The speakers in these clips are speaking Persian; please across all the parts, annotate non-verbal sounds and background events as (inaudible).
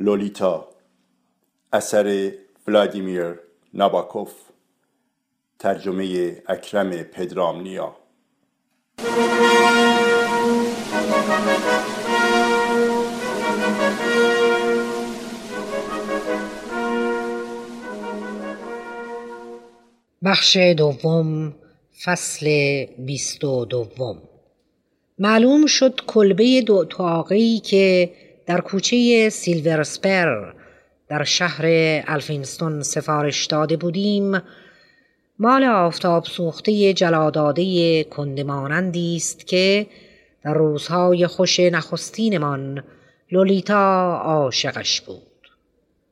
لولیتا اثر ولادیمیر ناباکوف ترجمه اکرم پدرامنیا. بخش دوم فصل بیست و دوم. معلوم شد کلبه دو که در کوچه سیلور سپر در شهر الفینستون سفارش داده بودیم. مال آفتاب سوخته جلاداده کندمانندی است که در روزهای خوش نخستینمان لولیتا عاشقش بود.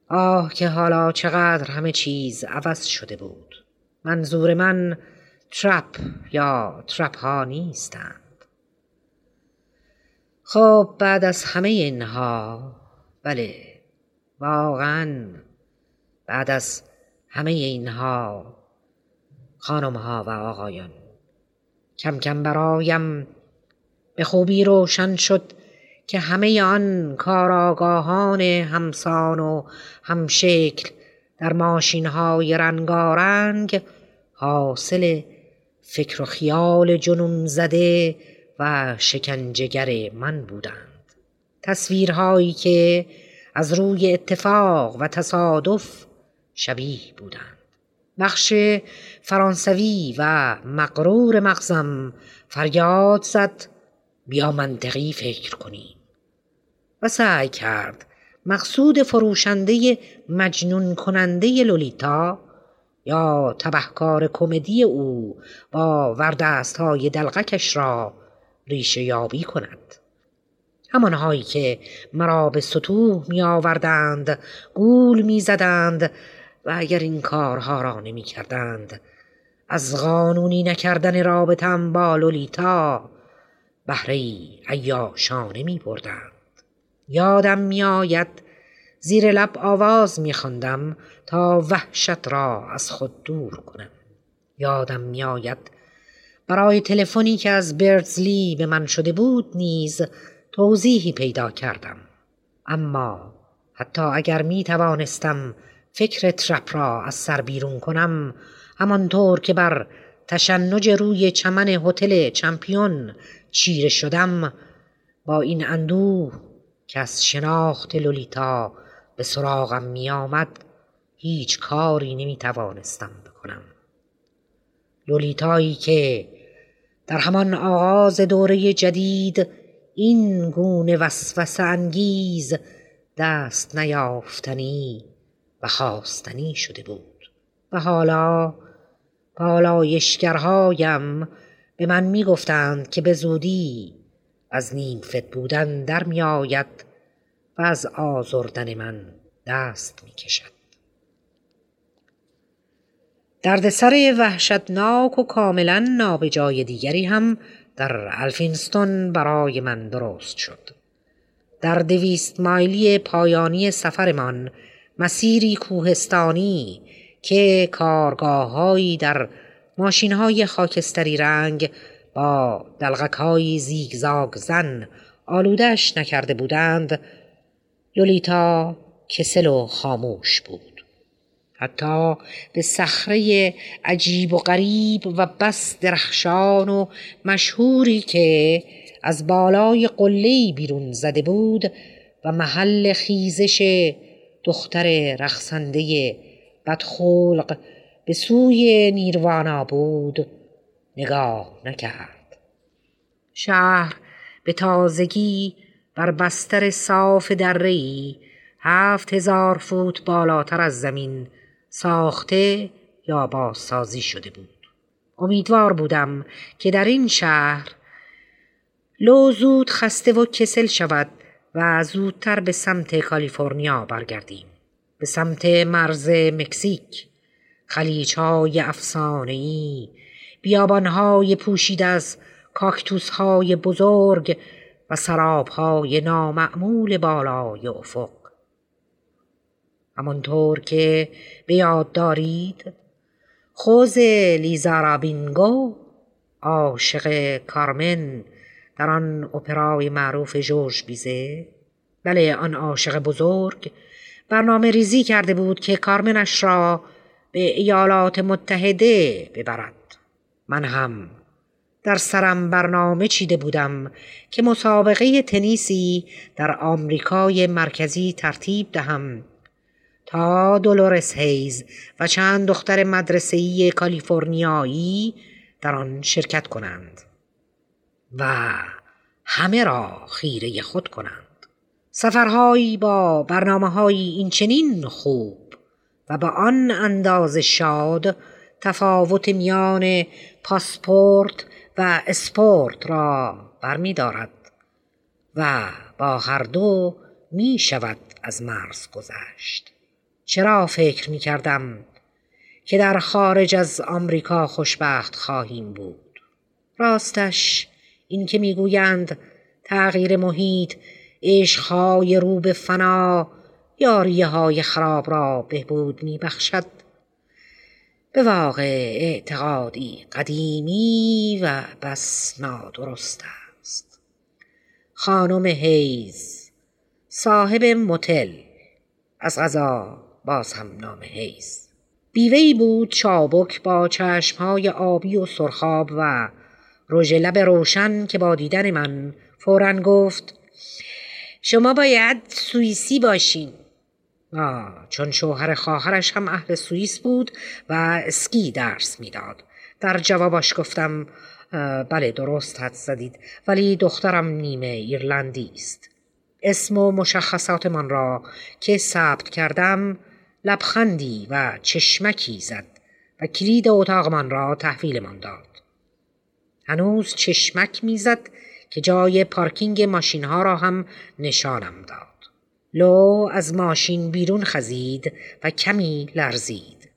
آه که حالا چقدر همه چیز عوض شده بود. منظور من ترپ یا ترپ ها نیستند. خب بعد از همه اینها بله واقعا بعد از همه اینها خانم ها و آقایان کم کم برایم به خوبی روشن شد که همه آن کاراگاهان همسان و همشکل در ماشین های رنگارنگ حاصل فکر و خیال جنون زده و شکنجگر من بودند. تصویرهایی که از روی اتفاق و تصادف شبیه بودند. بخش فرانسوی و مقرور مغزم فریاد زد بیا منطقی فکر کنیم. و سعی کرد مقصود فروشنده مجنون کننده لولیتا یا تبهکار کمدی او با وردست های دلغکش را ریشه یابی کند همانهایی که مرا به سطوح می آوردند گول می زدند و اگر این کارها را نمی کردند از قانونی نکردن رابطم با لولیتا بهره عیاشانه می بردند. یادم می آید زیر لب آواز می خواندم تا وحشت را از خود دور کنم. یادم می آید برای تلفنی که از برزلی به من شده بود نیز توضیحی پیدا کردم. اما حتی اگر می توانستم فکر ترپ را از سر بیرون کنم همانطور که بر تشنج روی چمن هتل چمپیون چیره شدم با این اندوه که از شناخت لولیتا به سراغم می آمد هیچ کاری نمی توانستم بکنم. لولیتایی که در همان آغاز دوره جدید این گونه وسوسه انگیز دست نیافتنی و خواستنی شده بود و حالا پالایشگرهایم به من می گفتند که به زودی از نیم فت بودن در می آید و از آزردن من دست می کشد. دردسر وحشتناک و کاملا نابجای دیگری هم در الفینستون برای من درست شد. در دویست مایلی پایانی سفرمان مسیری کوهستانی که کارگاههایی در ماشین های خاکستری رنگ با دلغک های زیگزاگ زن آلودش نکرده بودند لولیتا کسل و خاموش بود حتی به صخره عجیب و غریب و بس درخشان و مشهوری که از بالای قله‌ای بیرون زده بود و محل خیزش دختر رخصنده بدخلق به سوی نیروانا بود نگاه نکرد. شهر به تازگی بر بستر صاف درهای هفت هزار فوت بالاتر از زمین ساخته یا بازسازی شده بود. امیدوار بودم که در این شهر لو زود خسته و کسل شود و زودتر به سمت کالیفرنیا برگردیم. به سمت مرز مکزیک. خلیجهای افسانهای بیابانهای پوشید از کاکتوسهای بزرگ و سرابهای نامعمول بالای افق. همانطور که به یاد دارید خوز لیزارابینگو عاشق کارمن در آن اپرای معروف جورج بیزه. بله آن عاشق بزرگ برنامه ریزی کرده بود که کارمنش را به ایالات متحده ببرد. من هم در سرم برنامه چیده بودم که مسابقه تنیسی در آمریکای مرکزی ترتیب دهم. تا دولورس هیز و چند دختر مدرسه‌ای کالیفرنیایی در آن شرکت کنند و همه را خیره خود کنند. سفرهایی با برنامه های این چنین خوب و با آن انداز شاد تفاوت میان پاسپورت و اسپورت را برمی دارد و با هر دو می شود از مرز گذشت. چرا فکر می کردم که در خارج از آمریکا خوشبخت خواهیم بود؟ راستش این که می‌گویند تغییر محیط عشقهای رو به فنا یاریه های خراب را بهبود می بخشد به واقع اعتقادی قدیمی و بس نادرست است. خانم هیز صاحب متل از غذا. باز هم نام هیز بیوهی بود چابک با چشمهای آبی و سرخاب و رژ لب روشن که با دیدن من فورا گفت شما باید سوئیسی باشین. آه چون شوهر خواهرش هم اهل سوئیس بود و اسکی درس می‌داد. در جوابش گفتم بله درست حد زدید ولی دخترم نیمه ایرلندی است. اسم و مشخصات من را که ثبت کردم لبخندی و چشمکی زد و کلید اتاق من را تحویل من داد. هنوز چشمک می‌زد که جای پارکینگ ماشین ها را هم نشانم داد. لو از ماشین بیرون خزید و کمی لرزید.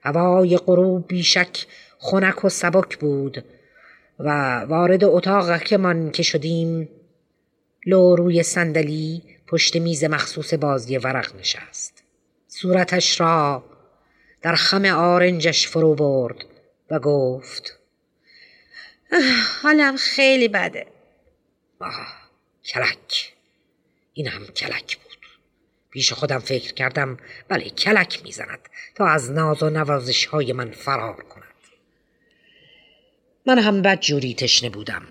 هوای غروب بیشک خنک و سبک بود و وارد اتاق که من که شدیم لو روی صندلی پشت میز مخصوص بازی ورق نشست. صورتش را در خم آرنجش فرو برد و گفت حالم خیلی بده. آه کلک. این هم کلک بود. پیش خودم فکر کردم بله کلک می‌زند تا از ناز و نوازش های من فرار کند. من هم بد جوری تشنه بودم.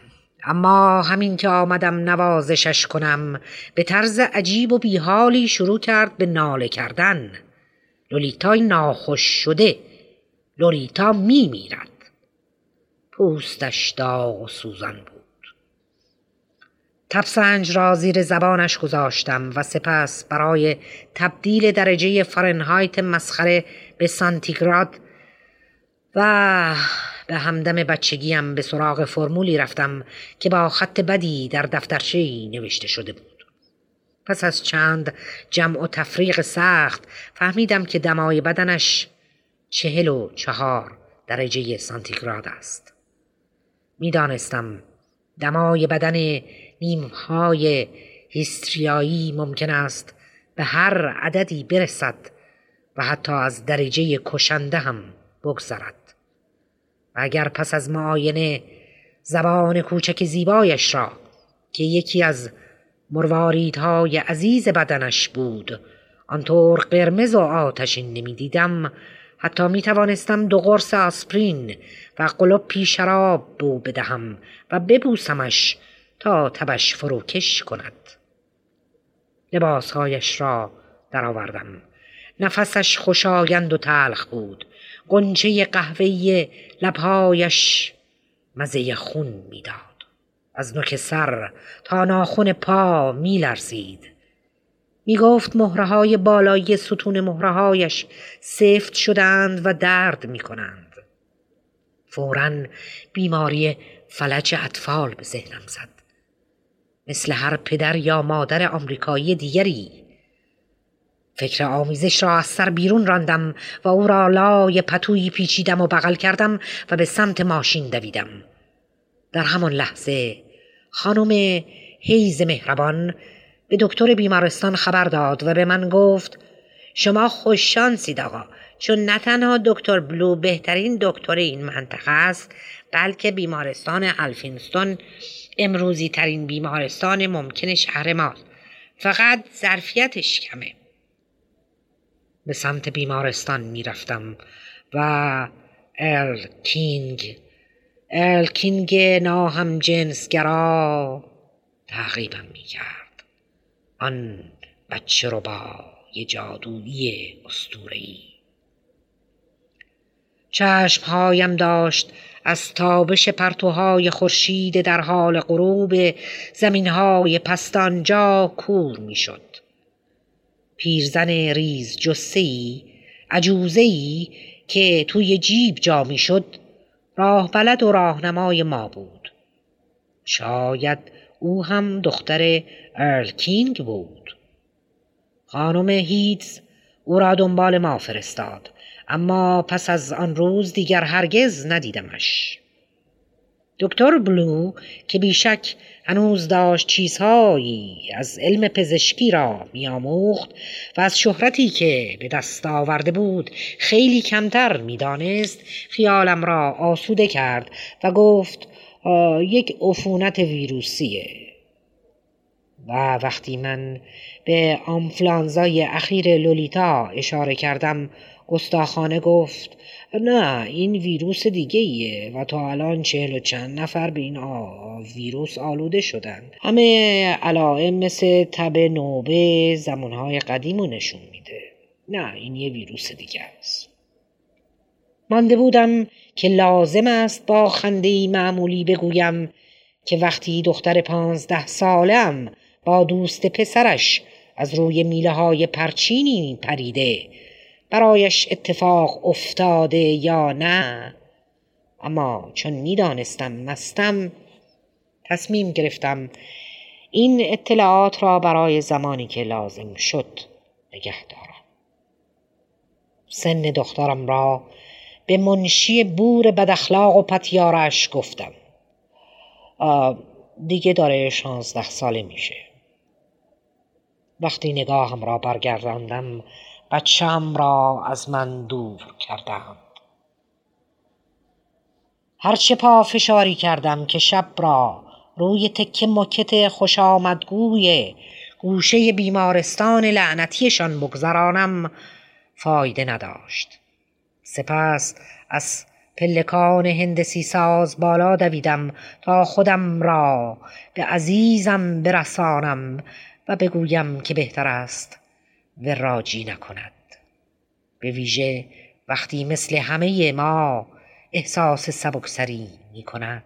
اما همین که آمدم نوازشش کنم به طرز عجیب و بیحالی شروع کرد به ناله کردن. لولیتای ناخوش شده. لولیتا می میرد. پوستش داغ و سوزن بود. تبسنج را زیر زبانش گذاشتم و سپس برای تبدیل درجه فرنهایت مسخره به سانتیگراد و به همدم بچگیم به سراغ فرمولی رفتم که با خط بدی در دفترچه نوشته شده بود. پس از چند جمع و تفریق سخت فهمیدم که دمای بدنش چهل و چهار درجه سانتیگراد است. می‌دانستم دمای بدن نیمهای هیستریایی ممکن است به هر عددی برسد و حتی از درجه کشنده هم بگذرد و اگر پس از معاینه زبان کوچک زیبایش را که یکی از مرواریدهای عزیز بدنش بود آنطور قرمز و آتشین نمی‌دیدم حتی می توانستم دو قرص آسپرین و قلوپی شراب بو بدهم و ببوسمش تا تبش فروکش کند. لباسهایش را درآوردم. نفسش خوشایند و تلخ بود. قنچه قهوه‌ای لبهایش مزه خون می‌داد از نوک سر تا ناخون پا میلرزید می گفت مهره های بالایی ستون مهره هایش سفت شدند و درد می کنند. فورا بیماری فلج اطفال به ذهنم زد. مثل هر پدر یا مادر آمریکایی دیگری فکر آمیزش را از سر بیرون راندم و او را لای پتویی پیچیدم و بغل کردم و به سمت ماشین دویدم. در همان لحظه خانم هیز مهربان به دکتر بیمارستان خبر داد و به من گفت شما خوششانسید آقا چون نه تنها دکتر بلو بهترین دکتر این منطقه است بلکه بیمارستان الفینستون امروزی ترین بیمارستان ممکن شهر ماست. فقط ظرفیتش کمه. به سمت بیمارستان می‌رفتم و ارل کینگ ارل کینگ ناهم جنسگرا تعقیبم می‌کرد. آن بچه رو با یه جادویی استورهی چشمهایم داشت از تابش پرتوهای خورشید در حال غروب زمینهای پستانجا کور می‌شد. پیرزن ریز جسهی عجوزهی که توی جیب جا راه بلد و راهنمای ما بود. شاید او هم دختر ارل کینگ بود. خانم هیتز او را دنبال ما فرستاد اما پس از آن روز دیگر هرگز ندیدمش. دکتر بلو که بیشک هنوز داشت چیزهایی از علم پزشکی را میآموخت و از شهرتی که به دست آورده بود خیلی کمتر می‌دانست خیالم را آسوده کرد و گفت یک عفونت ویروسیه. و وقتی من به آنفلانزای اخیر لولیتا اشاره کردم گستاخانه گفت نه این ویروس دیگه ایه و تا الان چهل و چند نفر به این ویروس آلوده شدن. همه علائم مثل تب نوبه زمانهای قدیمو نشون میده. نه این یه ویروس دیگه است. مانده بودم که لازم است با خنده معمولی بگویم که وقتی دختر پانزده سالم با دوست پسرش از روی میله های پرچینی پریده برایش اتفاق افتاده یا نه. اما چون می‌دانستم مستم تصمیم گرفتم این اطلاعات را برای زمانی که لازم شد نگه دارم. سن دخترم را به منشی بور بداخلاق و پتیارش گفتم. دیگه داره شانزده ساله میشه. وقتی نگاهم را برگرداندم بچم را از من دور کردند. هرچه پا فشاری کردم که شب را روی تکه مکت خوش آمدگوی گوشه بیمارستان لعنتیشان بگذرانم فایده نداشت. سپس از پلکان هندسی ساز بالا دویدم تا خودم را به عزیزم برسانم و بگویم که بهتر است. وراجی نکند. به ویژه وقتی مثل همه ما احساس سبکسری می کند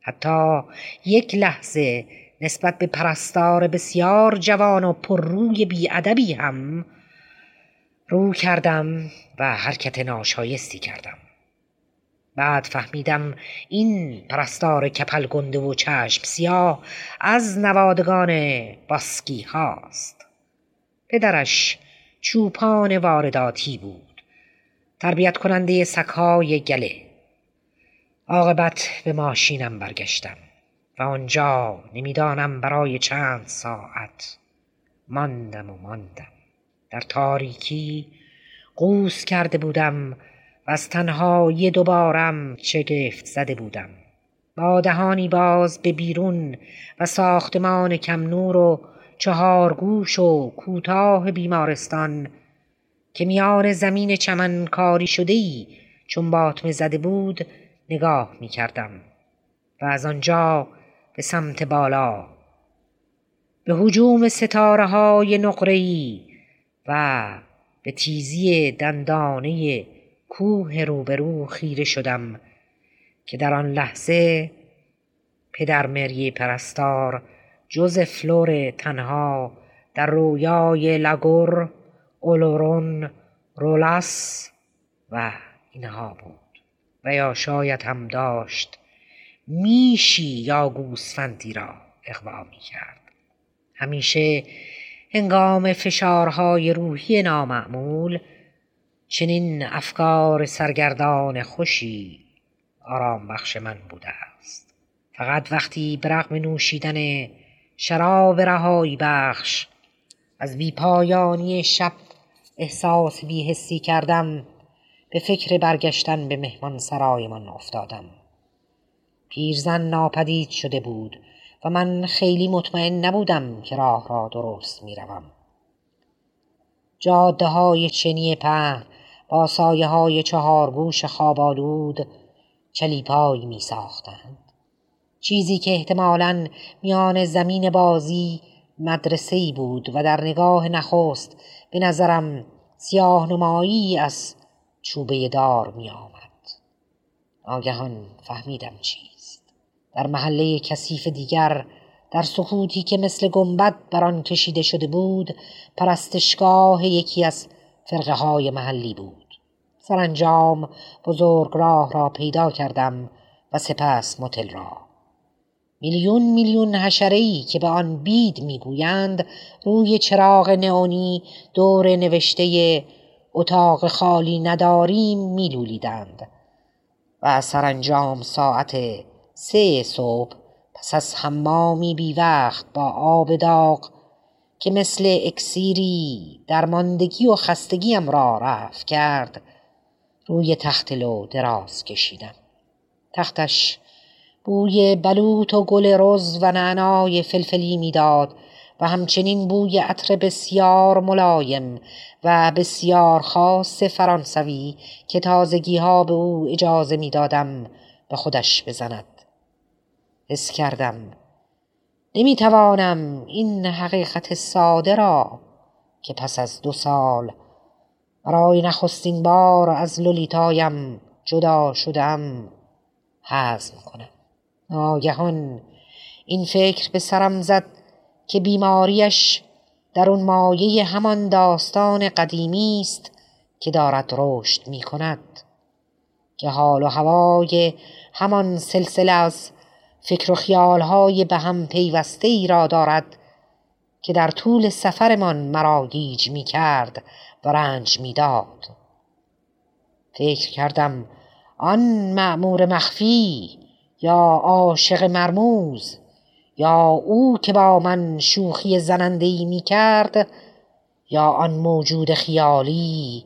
حتی یک لحظه نسبت به پرستار بسیار جوان و پرروی بیادبی هم رو کردم و حرکت ناشایستی کردم. بعد فهمیدم این پرستار کپل گنده و چشم سیاه از نوادگان باسکی هاست. پدرش چوپان وارداتی بود. تربیت کننده سکای گله. عاقبت به ماشینم برگشتم و آنجا نمی‌دانم برای چند ساعت ماندم و ماندم. در تاریکی قوس کرده بودم و از تنهایی دوبارم شگفت زده بودم. با دهانی باز به بیرون و ساختمان کم نور و چهار گوش و کوتاه بیمارستان که میان زمین چمن کاری شده ای چون باطمه زده بود نگاه می کردم و از آنجا به سمت بالا. به حجوم ستاره های نقره‌ای و به تیزی دندانه کوه روبرو خیره شدم که در آن لحظه پدر مری پرستار جز فلور تنها در رویای لگور اولورون رولاس و اینها بود. و یا شاید هم داشت میشی یا گوسفندی را اقوا می کرد همیشه هنگام فشارهای روحی نامعمول چنین افکار سرگردان خوشی آرام بخش من بوده است. فقط وقتی برغم نوشیدن شراب رهایی بخش از بیپایانی شب احساس بیحسی کردم به فکر برگشتن به مهمان سرایمان افتادم پیرزن ناپدید شده بود و من خیلی مطمئن نبودم که راه را درست می روم. جاده های چنی پهن با سایه های چهارگوش خوابالود چلیپای می ساختند. چیزی که احتمالا میان زمین بازی مدرسه بود و در نگاه نخست به نظرم سیاه نمایی از چوبه دار می آمد. آگهان فهمیدم چیست. در محله کثیف دیگر در سکوتی که مثل گنبد بر آن کشیده شده بود پرستشگاه یکی از فرقه های محلی بود سرانجام بزرگ راه را پیدا کردم و سپس متل را میلیون میلیون حشرهای که به آن بید می‌گویند روی چراغ نئونی دور نوشته اتاق خالی نداریم میلولیدند. و سرانجام ساعت سه صبح پس از حمامی بی وقت با آب داغ که مثل اکسیری درماندگی و خستگیم را رفت کرد روی تخت لو دراز کشیدم. تختش بوی بلوط و گل رز و نعنای فلفلی می‌داد و همچنین بوی عطر بسیار ملایم و بسیار خاص فرانسوی که تازگی ها به او اجازه می‌دادم به خودش بزند. حس کردم نمی‌توانم این حقیقت ساده را که پس از دو سال برای نخستین بار از لولیتایم جدا شدم هضم کنم. ناگهان این فکر به سرم زد که بیماریش در اون مایه همان داستان قدیمی است که دارد رشد می کند که حال و هوای همان سلسله از فکر و خیالهای به هم پیوسته ای را دارد که در طول سفرمان مرا گیج می کرد و رنج می داد. فکر کردم آن معمور مخفی یا عاشق مرموز یا او که با من شوخی زنندهی می کرد یا آن موجود خیالی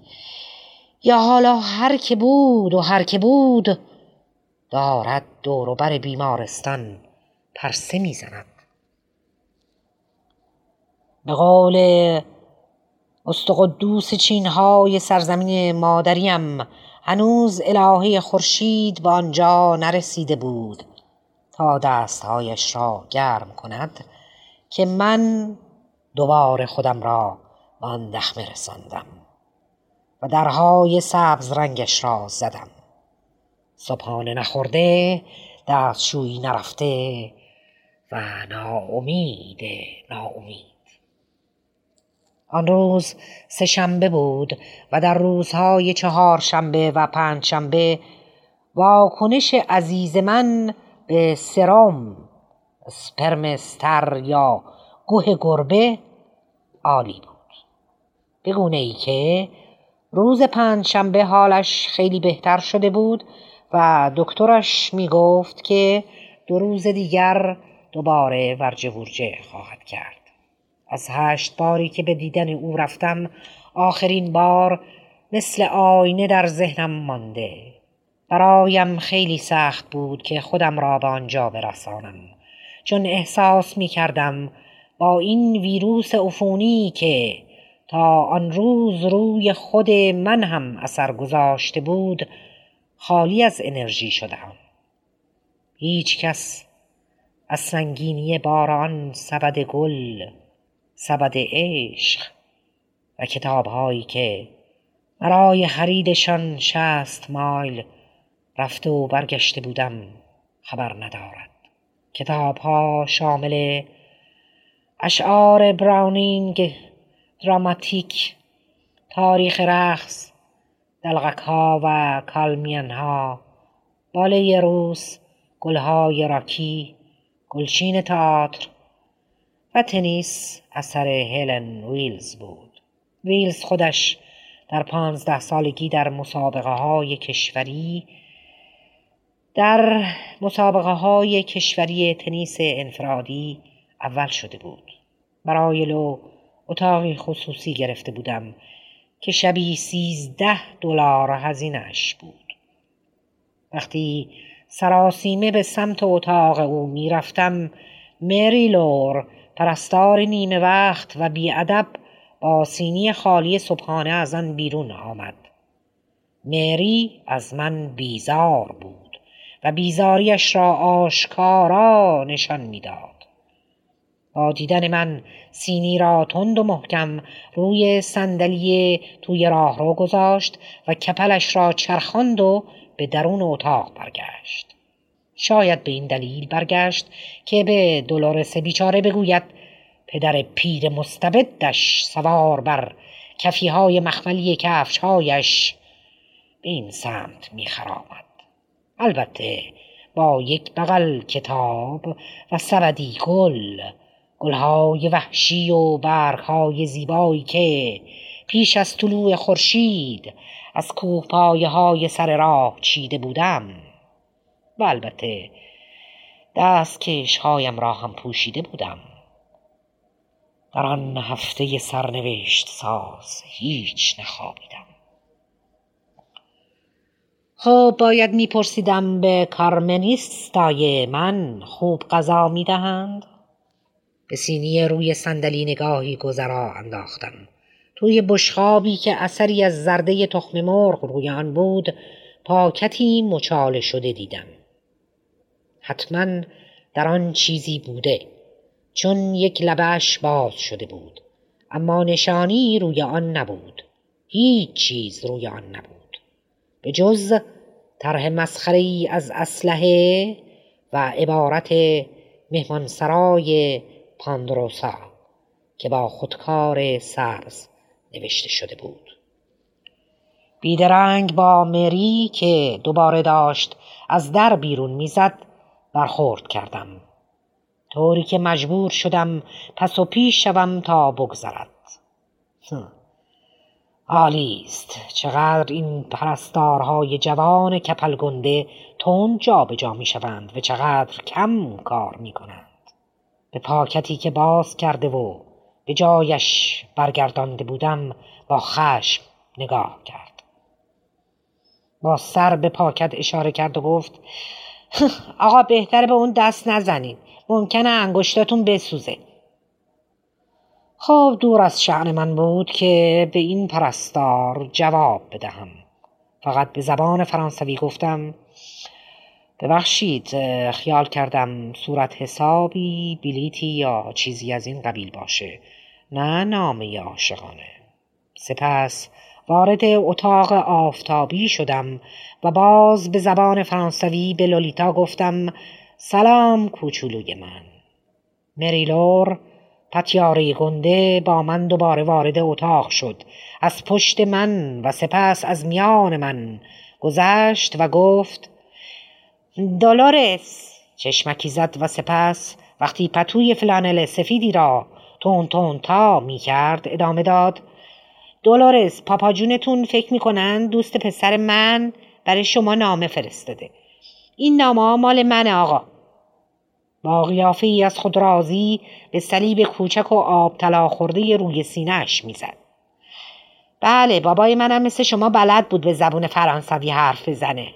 یا حالا هر که بود و هر که بود دارد دوروبر بیمارستان پرسه می‌زند. به قول استقدوس چینهای سرزمین مادریم هنوز الهه خورشید به آنجا نرسیده بود تا دستهایش را گرم کند که من دوباره خودم را به آن دخمه رساندم و درهای سبز رنگش را زدم. صبحانه نخورده دستشویی نرفته و ناامید ناامید. آن روز سه شنبه بود و در روزهای چهار شنبه و پنج شنبه واکنش عزیز من به سرام سپرمستر یا گوه گربه عالی بود. بگونه ای که روز پنج شنبه حالش خیلی بهتر شده بود و دکترش می گفت که دو روز دیگر دوباره ورجه ورجه خواهد کرد. از هشت باری که به دیدن او رفتم آخرین بار مثل آینه در ذهنم مانده. برایم خیلی سخت بود که خودم را به آنجا برسانم چون احساس می کردم با این ویروس عفونی که تا آن روز روی خود من هم اثر گذاشته بود خالی از انرژی شدم هیچ کس از سنگینی باران سبد گل سبد عشق و کتابهایی که برای خریدشان شست مایل رفته و برگشته بودم خبر ندارد. کتابها شامل اشعار براونینگ دراماتیک تاریخ رقص دلغک ها و کالمین ها باله روس گلهای راکی گلچین تئاتر و تنیس اثر هلن ویلز بود. ویلز خودش در پانزده سالگی در مسابقه های کشوری در مسابقه های کشوری تنیس انفرادی اول شده بود. برای لو اتاقی خصوصی گرفته بودم که شبی سیزده دلار هزینهاش بود. وقتی سراسیمه به سمت اتاق او می‌رفتم مری لور پرستار نیمه وقت و بیادب با سینی خالی صبحانه از آن بیرون آمد. مری از من بیزار بود و بیزاریش را آشکارا نشان می‌داد. با دیدن من سینی را تند و محکم روی صندلی توی راهرو گذاشت و کپلش را چرخاند و به درون اتاق برگشت. شاید به این دلیل برگشت که به دلارس بیچاره بگوید پدر پیر مستبدش سوار بر کفی های مخملی کفشهایش به این سمت میخرامد. البته با یک بغل کتاب و سبدی گل گلهای وحشی و برگهای زیبایی که پیش از طلوع خورشید از کوه های سر راه چیده بودم. و البته هایم را هم پوشیده بودم. در آن هفته سرنوشت ساز هیچ نخوابیدم. خب باید میپرسیدم به کارمنیستای من خوب غذا می‌دهند؟ به سینی روی صندلی نگاهی گذرا انداختم. توی بشخابی که اثری از زرده تخم مرغ روی آن بود پاکتی مچاله شده دیدم. حتما در آن چیزی بوده چون یک لبش باز شده بود اما نشانی روی آن نبود هیچ چیز روی آن نبود. به جز طرح مسخری از اسلحه و عبارت مهمانسرای پاندروسا که با خودکار سرز نوشته شده بود. بیدرنگ با مری که دوباره داشت از در بیرون می‌زد برخورد کردم. طوری که مجبور شدم پس و پیش شوم تا بگذرد. عالی است. چقدر این پرستارهای جوان کپلگنده تند جابجا می‌شوند و چقدر کم کار می‌کنند. به پاکتی که باز کرده و به جایش برگردانده بودم با خشم نگاه کرد. با سر به پاکت اشاره کرد و گفت (laughs) آقا بهتره به اون دست نزنید ممکنه انگشتاتون بسوزه. خب دور از شعن من بود که به این پرستار جواب بدهم. فقط به زبان فرانسوی گفتم ببخشید خیال کردم صورت حسابی بلیتی یا چیزی از این قبیل باشه. نه نامه عاشقانه. سپس وارد اتاق آفتابی شدم و باز به زبان فرانسوی به لولیتا گفتم سلام کوچولوی من. مریلور پتیاره گنده با من دوباره وارد اتاق شد. از پشت من و سپس از میان من گذشت و گفت دولورس. چشمکی زد و سپس وقتی پتوی فلانل سفیدی را تون تون تا می کرد ادامه داد دولورس پاپاجونتون فکر می‌کنن دوست پسر من برای شما نامه فرستاده. این نامه مال من آقا. با قیافه ای از خود راضی به صلیب کوچک و آب طلا خورده روی سینهش می‌زد. بله بابای منم مثل شما بلد بود به زبون فرانسوی حرف بزنه.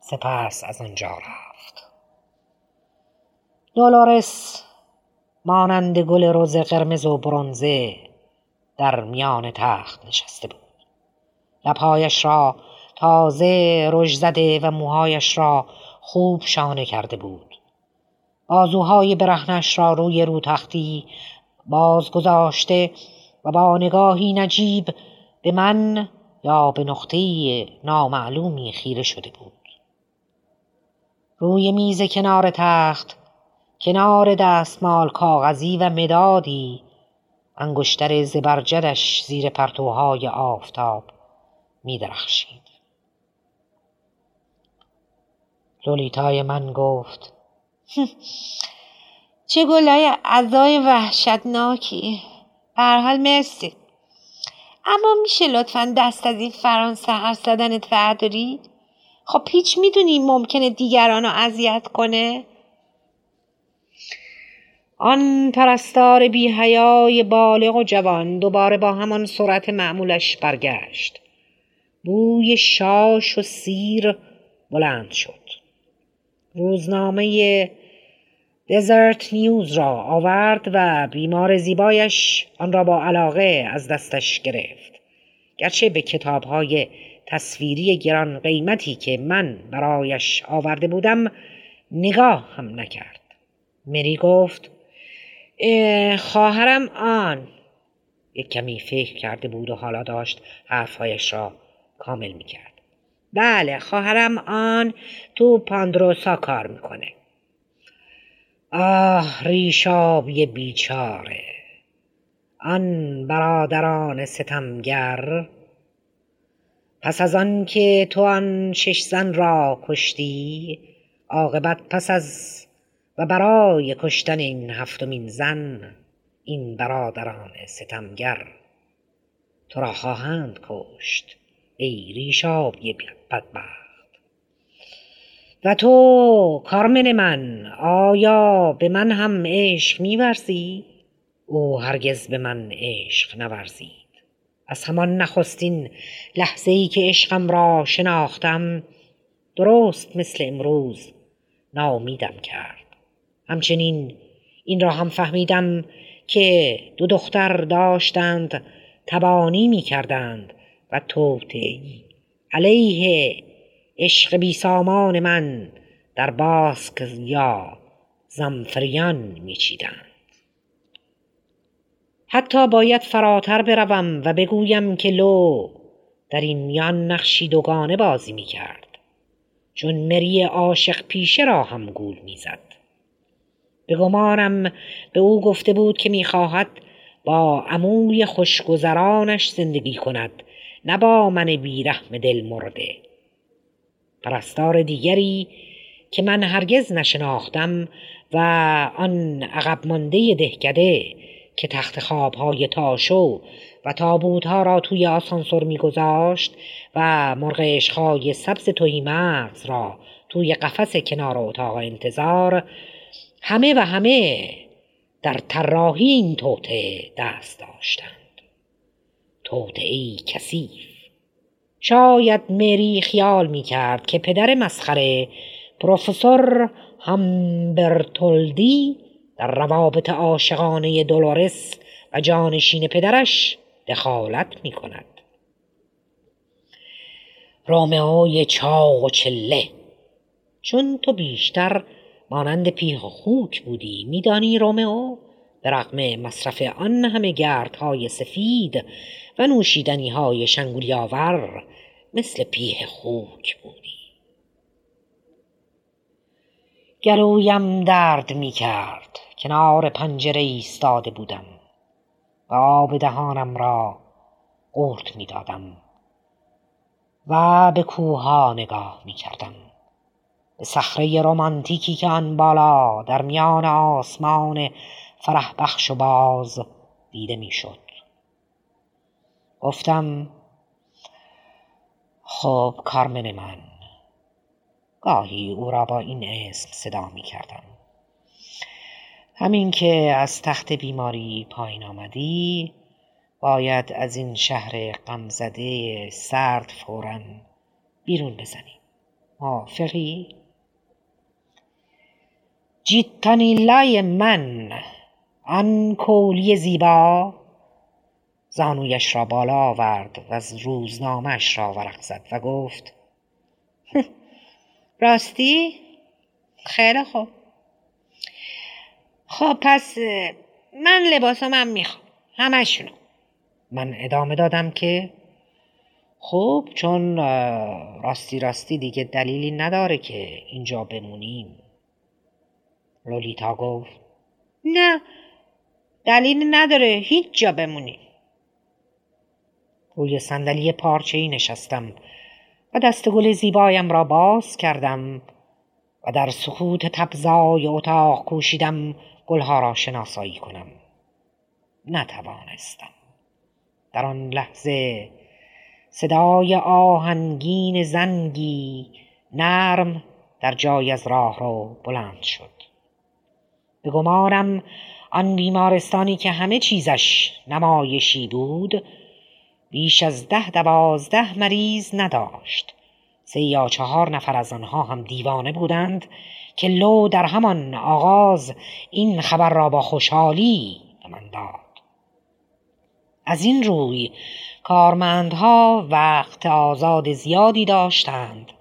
سپس از آنجا رفت. دولارس مانند گل روز قرمز و برونزه در میان تخت نشسته بود. لبهایش را تازه رژ زده و موهایش را خوب شانه کرده بود. بازوهای برهنش را روی رو تختی باز گذاشته و با نگاهی نجیب به من یا به نقطه نامعلومی خیره شده بود. روی میز کنار تخت کنار دستمال کاغذی و مدادی انگشتر زبرجدش زیر پرتوهای آفتاب می درخشید. لولیتای من گفت چه گلای عذای وحشتناکی. حال مرسی. اما میشه لطفا دست از این فرانسه حرف زدنت بردارید خب پیچ می‌دونی ممکنه دیگران رو اذیت کنه؟ آن پرستار بیهیای بالغ و جوان دوباره با همان سرعت معمولش برگشت. بوی شاش و سیر بلند شد. روزنامه دزرت نیوز را آورد و بیمار زیبایش آن را با علاقه از دستش گرفت. گرچه به کتابهای تصویری گران قیمتی که من برایش آورده بودم نگاه هم نکرد. مری گفت خواهرم آن. یک کمی فکر کرده بود و حالا داشت حرفهایش را کامل می‌کرد. بله خواهرم آن تو پاندروسا کار می‌کنه. آه ریشابی بیچاره. آن برادران ستمگر. پس از آن که تو آن شش زن را کشتی عاقبت پس از و برای کشتن این هفتمین زن این برادران ستمگر تو را خواهند کشت ای ریشابی بدبخت. و تو کارمن من آیا به من هم عشق میورزی؟ او هرگز به من عشق نورزید. از همان نخستین لحظه ای که عشقم را شناختم درست مثل امروز ناامیدم کرد. همچنین این را هم فهمیدم که دو دختر داشتند تبانی می کردند و توطعی علیه عشق بی سامان من در باسک یا زمفریان می چیدند. حتی باید فراتر بروم و بگویم که لو در این میان نقشی دوگانه بازی می کرد چون مری عاشق پیشه را هم گول می‌زد. به گمانم به او گفته بود که می‌خواهد با عموی خوشگذرانش زندگی کند نه با من بیرحم دل مرده. پرستار دیگری که من هرگز نشناختم و آن عقب مانده دهکده که تخت خوابهای تاشو و تابوتها را توی آسانسور میگذاشت و مرغ عشقهای سبز توی مغز را توی قفس کنار اتاق انتظار همه و همه در طراحی این دست داشتند. توته ای کثیف. شاید مری خیال می کرد که پدر مسخره پروفسور همبرتولدی در روابط عاشقانه دولورس و جانشین پدرش دخالت می کند رومئوی چاق و چله. چون تو بیشتر مانند پیه خوک بودی میدانی رومئو؟ به رغم مصرف آن همه گردهای سفید و نوشیدنی های شنگولیاور مثل پیه خوک بودی. گلویم درد می کرد کنار پنجره ایستاده بودم. و آب دهانم را قورت می دادم و به کوها نگاه می کردم به صخره رمانتیکی که آن بالا در میان آسمان فرح بخش و باز دیده می‌شد. گفتم خب کارمن من گاهی او را با این اسم صدا می کردم همین که از تخت بیماری پایین آمدی باید از این شهر غمزده سرد فورا بیرون بزنیم موافقی؟ لای من آن کولی زیبا. زانویش را بالا آورد و از روزنامهش را ورق زد و گفت راستی؟ خیلی خوب. خب پس من لباسم هم می‌خوام همشونو. من ادامه دادم که خوب چون راستی راستی دیگه دلیلی نداره که اینجا بمونیم. لولیتا گفت. نه دلیل نداره هیچ جا بمونی. روی صندلی پارچه ای نشستم و دست گل زیبایم را باز کردم و در سکوت تبزای اتاق کوشیدم گلها را شناسایی کنم. نتوانستم. در آن لحظه صدای آهنگین زنگی نرم در جای از راه رو بلند شد. به گمانم آن بیمارستانی که همه چیزش نمایشی بود بیش از ده دوازده مریض نداشت. سه یا چهار نفر از آنها هم دیوانه بودند که لو در همان آغاز این خبر را با خوشحالی به من داد. از این روی کارمندها وقت آزاد زیادی داشتند.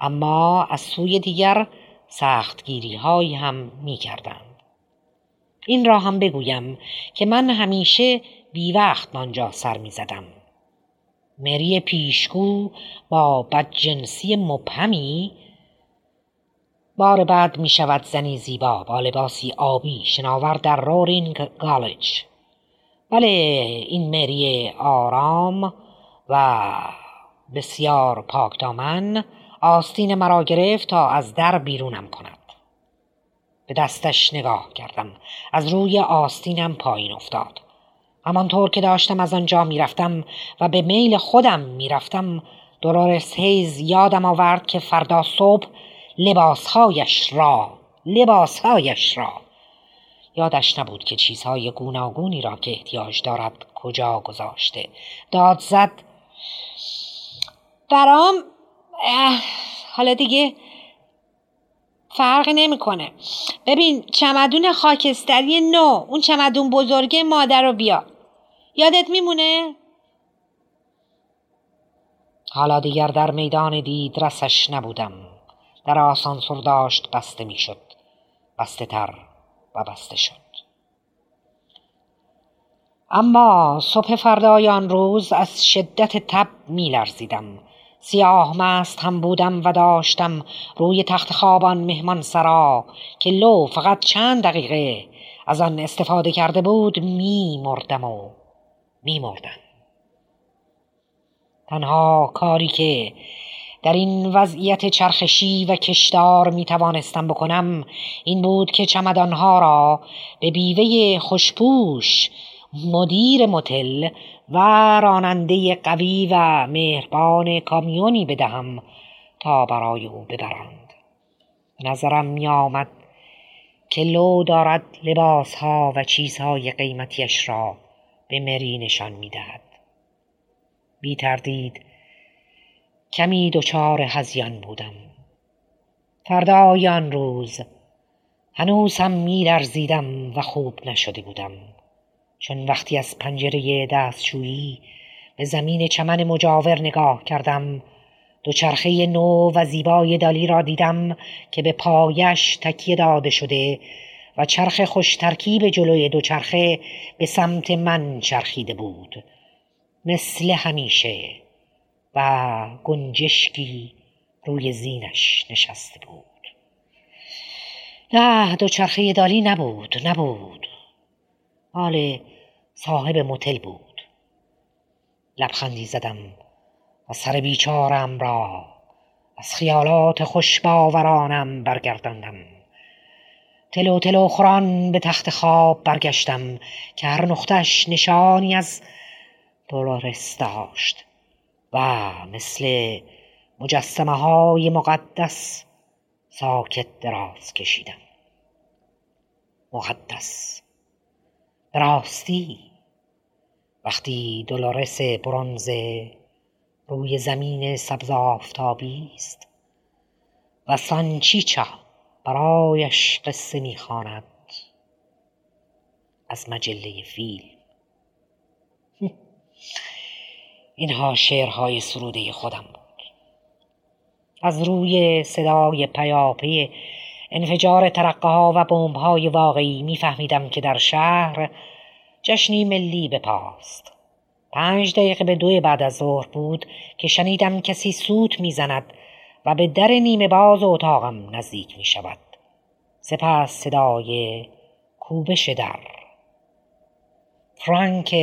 اما از سوی دیگر سختگیری هایی هم می کردند. این را هم بگویم که من همیشه بی وقت آنجا سر می زدم. مری پیشگو با بدجنسی مبهمی بار بعد می شود زنی زیبا با لباسی آبی شناور در رورینگ گالج بله این مری آرام و بسیار پاکدامن آستین مرا گرفت تا از در بیرونم کند. به دستش نگاه کردم. از روی آستینم پایین افتاد. همانطور که داشتم از آنجا می‌رفتم و به میل خودم می‌رفتم دولورس هیز یادم آورد که فردا صبح لباسهایش را لباسهایش را. یادش نبود که چیزهای گوناگونی را که احتیاج دارد کجا گذاشته. داد زد برام حالا دیگه فرق نمی‌کنه. ببین چمدون خاکستری نو اون چمدون بزرگه مادر رو بیا. یادت میمونه؟ حالا دیگر در میدان دید رسش نبودم. در آسانسور داشت بسته می‌شد. بسته تر و بسته شد. اما صبح فردای آن روز از شدت تب می لرزیدم سیاه مست هم بودم و داشتم روی تخت خوابان مهمان سرا که لو فقط چند دقیقه از آن استفاده کرده بود می مردم و می مردم. تنها کاری که در این وضعیت چرخشی و کشدار می توانستم بکنم این بود که چمدانها را به بیوه خوشپوش مدیر متل و راننده قوی و مهربان کامیونی بدهم تا برای او ببرند. نظرم می آمد که لو دارد لباسها و چیزهای قیمتیش را به مری نشان می دهد. بی تردید کمی دچار هزیان بودم. فردای آن روز هنوز هم می و خوب نشده بودم. چون وقتی از پنجره دستشویی به زمین چمن مجاور نگاه کردم. دوچرخه نو و زیبای دالی را دیدم که به پایش تکیه داده شده و چرخ خوش ترکیب جلوی دوچرخه به سمت من چرخیده بود. مثل همیشه و گنجشکی روی زینش نشسته بود. نه دوچرخه دالی نبود نبود. مال صاحب متل بود. لبخندی زدم و سر بیچارم را از خیالات خوش باورانم برگرداندم. تلو تلو خوران به تخت خواب برگشتم که هر نقطش نشانی از دولارس داشت و مثل مجسمه های مقدس ساکت دراز کشیدم. مقدس. راستی وقتی دولارس برونزه روی زمین سبز آفتابی است و سانچیچا برایش قصه می‌خواند از مجله فیل. (laughs) اینها شعرهای سروده خودم بود. از روی صدای پیاپی انفجار ترقه ها و بمب های واقعی میفهمیدم که در شهر جشنی ملی بپاست. پنج دقیقه به دوی بعد از ظهر بود که شنیدم کسی سوت می‌زند و به در نیمه باز اتاقم نزدیک می شود. سپس صدای کوبش در. فرانک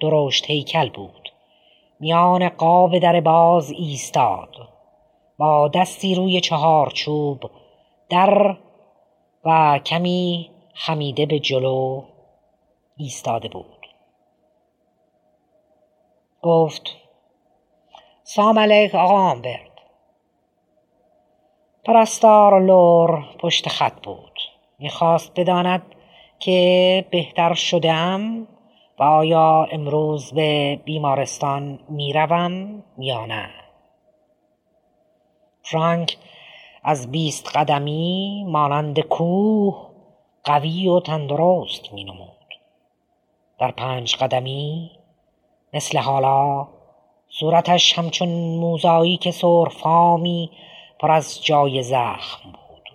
درشت هیکل بود. میان قاب در باز ایستاد. با دستی روی چهار چوب در و کمی خمیده به جلو ایستاده بود. گفت سلام علیک آقا آمبرد. پرستار لور پشت خط بود. می‌خواست بداند که بهتر شدم و آیا امروز به بیمارستان می‌روم یا نه. فرانک از بیست قدمی مانند کوه قوی و تندرست می نمود در پنج قدمی مثل حالا صورتش همچون موزایی که سرفامی پر از جای زخم بود.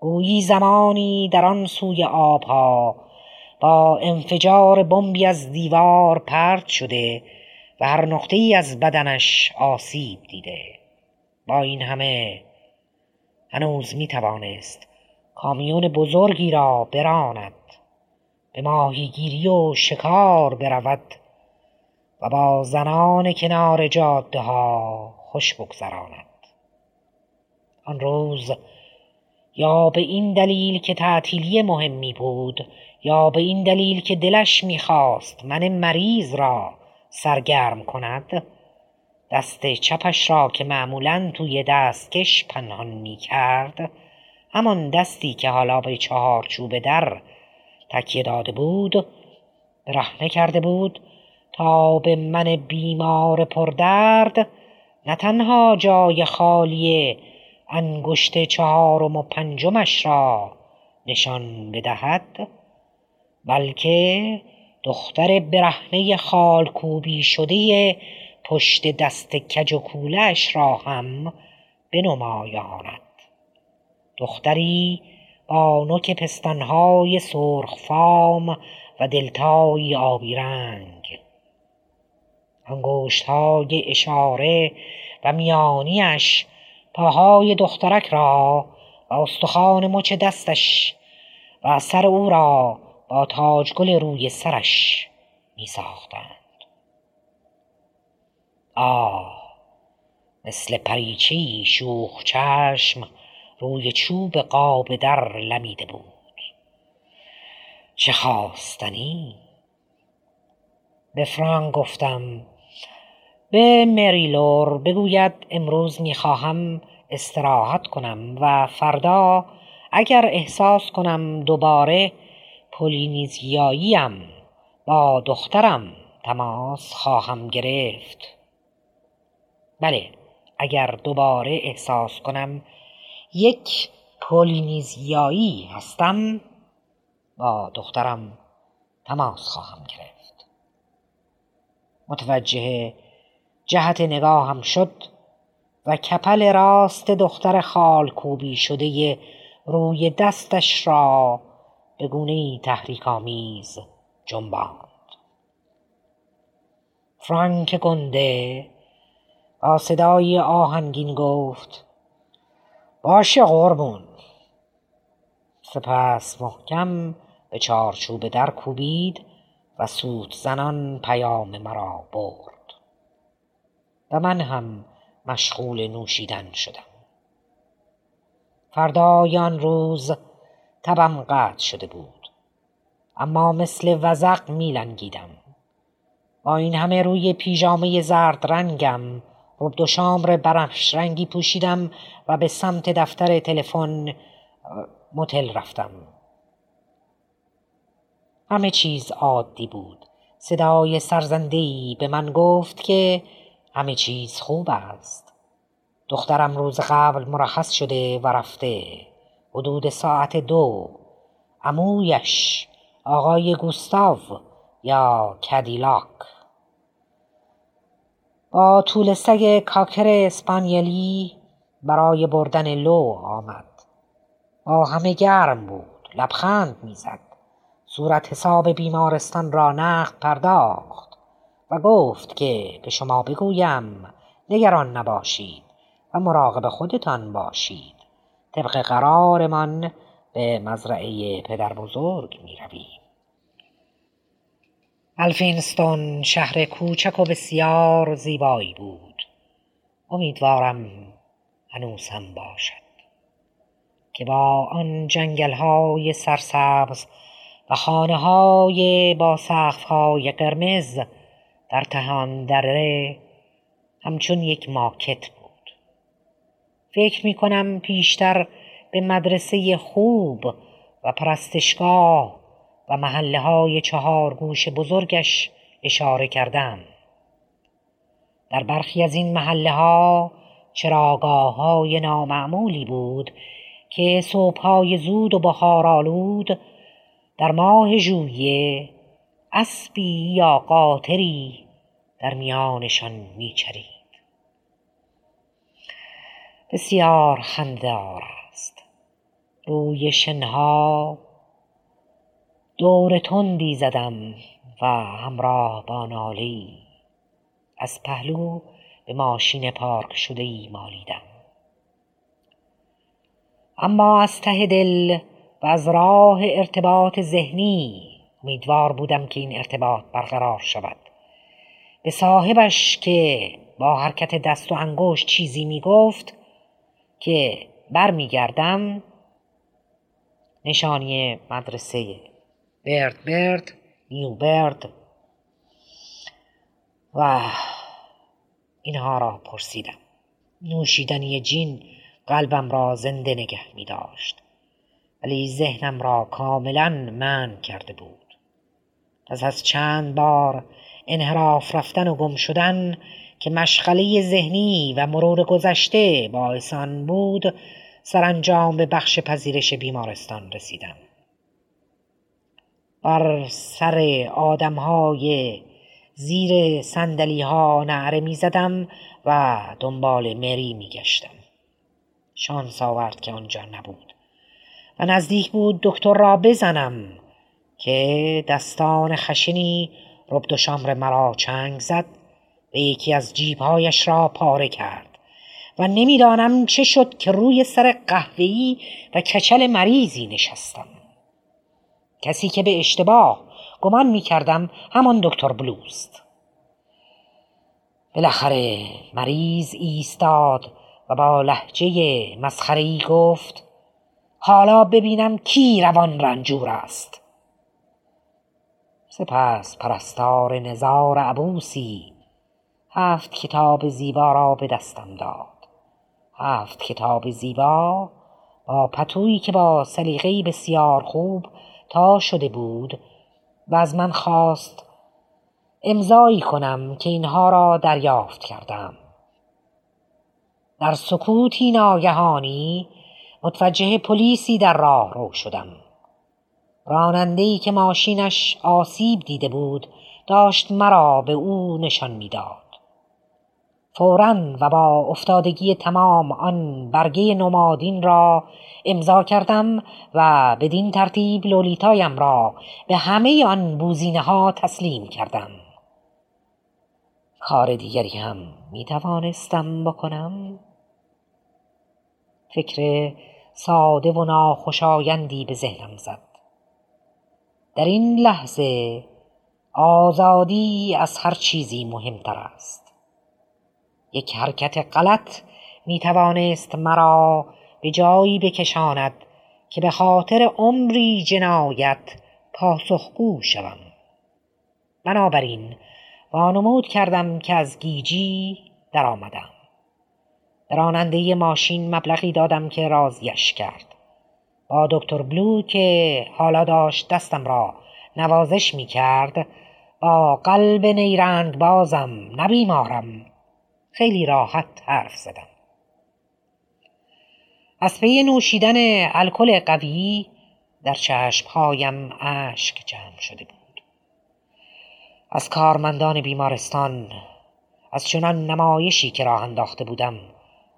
گویی زمانی در آن سوی آبها با انفجار بمبی از دیوار پرت شده و هر نقطه ای از بدنش آسیب دیده. با این همه هنوز می توانست کامیون بزرگی را براند. به ماهیگیری و شکار برود و با زنان کنار جاده ها خوش بگذراند. آن روز یا به این دلیل که تعطیلی مهمی بود یا به این دلیل که دلش می‌خواست من مریض را سرگرم کند دست چپش را که معمولا توی دستکش پنهان می کرد همان دستی که حالا به چهار چوب در تکیه داده بود برهنه کرده بود تا به من بیمار پردرد نه تنها جای خالی انگشت چهارم و پنجمش را نشان بدهد بلکه دختر برهنه خالکوبی شده پشت دست کج و کولش را هم بنمایاند. دختری با نوک پستانهای سرخ فام و دلتایی آبی رنگ. انگشتهای اشاره و میانیش پاهای دخترک را و استخوان مچ دستش و سر او را با تاجگل روی سرش می ساختند آه مثل پریچی شوخ چشم روی چوب قاب در لمیده بود. چه خواستنی؟ به فرانک گفتم به مریلور بگوید امروز می‌خواهم استراحت کنم و فردا اگر احساس کنم دوباره پولینیزیاییم با دخترم تماس خواهم گرفت. بله اگر دوباره احساس کنم یک پولینیزیایی هستم. با دخترم تماس خواهم گرفت. متوجه جهت نگاهم شد و کپل راست دختر خالکوبی شده روی دستش را به گونه تحریک آمیز جنباند. فرانک گنده با صدای آهنگین گفت باشه قربون. سپس محکم به چارچوب در کوبید و سوت زنان پیام مرا برد. و من هم مشغول نوشیدن شدم. فردای آن روز تبم قطع شده بود. اما مثل وزق میلنگیدم. با این همه روی پیژامه زرد رنگم ربد و شامر برفش رنگی پوشیدم و به سمت دفتر تلفن متل رفتم. همه چیز عادی بود. صدای سرزندهی به من گفت که همه چیز خوب است. دخترم روز قبل مرخص شده و رفته. حدود ساعت دو. امویش آقای گوستاو یا کدیلاک. با طول سگ کاکر اسپانیلی برای بردن لو آمد. با همه گرم بود لبخند می‌زد. صورت حساب بیمارستان را نقد پرداخت و گفت که به شما بگویم نگران نباشید و مراقب خودتان باشید. طبق قرارمان به مزرعه پدر بزرگ می رویم. الفینستون شهر کوچک و بسیار زیبایی بود. امیدوارم هنوز هم باشد. که با آن جنگل های سرسبز و خانه های با سقف های قرمز در تهان دره همچون یک ماکت بود. فکر می کنم پیشتر به مدرسه خوب و پرستشگاه و محله های چهار گوش بزرگش اشاره کردم در برخی از این محله ها چراگاه های نامعمولی بود که صبحهای زود و بهارآلود در ماه ژوئیه اسبی یا قاطری در میانشان میچرید. بسیار خندهدار است. روی شنها دور تندی زدم و همراه با ناله از پهلو به ماشین پارک شده ای مالیدم. اما از ته دل و از راه ارتباط ذهنی امیدوار بودم که این ارتباط برقرار شود. به صاحبش که با حرکت دست و انگشت چیزی می گفت که برمیگردم نشانی مدرسه برد برد نیو برد و اینها را پرسیدم. نوشیدنی جین قلبم را زنده نگه می داشت. ولی ذهنم را کاملا من کرده بود. پس از چند بار انحراف رفتن و گم شدن که مشغله ذهنی و مرور گذشته باعث آن بود سرانجام به بخش پذیرش بیمارستان رسیدم. بر سر آدمهای زیر سندلی ها نعره می زدم و دنبال مری می گشتم. شانس آورد که آنجا نبود. و نزدیک بود دکتر را بزنم که دستان خشنی ربد و شامر مرا چنگ زد و یکی از جیبهایش را پاره کرد. و نمی‌دانم چه شد که روی سر قهوه‌ای و کچل مریضی نشستم. کسی که به اشتباه گمان می کردم همان دکتر بلوست. بالاخره مریض ایستاد و با لحجه مسخری گفت حالا ببینم کی روان رنجور است. سپس پرستار نزار عبوسی هفت کتاب زیبا را به دستم داد. هفت کتاب زیبا با پتویی که با سلیقه‌ای بسیار خوب تا شده بود و از من خواست امضایی کنم که اینها را دریافت کردم. در سکوتی ناگهانی متوجه پلیسی در راه رو شدم. راننده‌ای که ماشینش آسیب دیده بود داشت مرا به او نشان می‌داد. فورا و با افتادگی تمام آن برگه نمادین را امضا کردم و بدین ترتیب لولیتایم را به همه آن بوزینه ها تسلیم کردم. کار دیگری هم می توانستم بکنم. فکر ساده و ناخوشایندی به ذهنم زد. در این لحظه آزادی از هر چیزی مهمتر است. یک حرکت غلط می توانست مرا به جایی بکشاند که به خاطر عمری جنایت پاسخگو شوم. بنابراین وانمود کردم که از گیجی درآمدم. به راننده ماشین مبلغی دادم که راضیش کرد. با دکتر بلو که حالا داشت دستم را نوازش می کرد با قلب نیرنگ بازم نبیمارم خیلی راحت حرف زدم. از پی نوشیدن الکل قوی در چشمهایم اشک جمع شده بود. از کارمندان بیمارستان از چنان نمایشی که راه انداخته بودم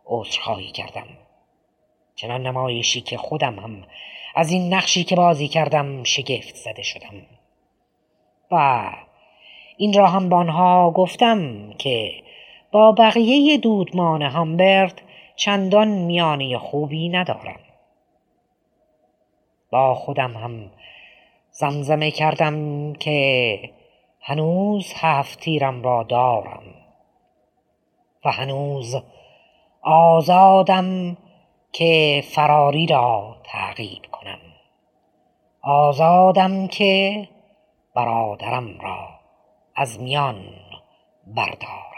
عذرخواهی کردم. چنان نمایشی که خودم هم از این نقشی که بازی کردم شگفت زده شدم. و این را هم بانها گفتم که با بقیه دودمان همبرد چندان میانه خوبی ندارم. با خودم هم زمزمه کردم که هنوز هفت تیرم را دارم و هنوز آزادم که فراری را تعقیب کنم. آزادم که برادرم را از میان بردارم.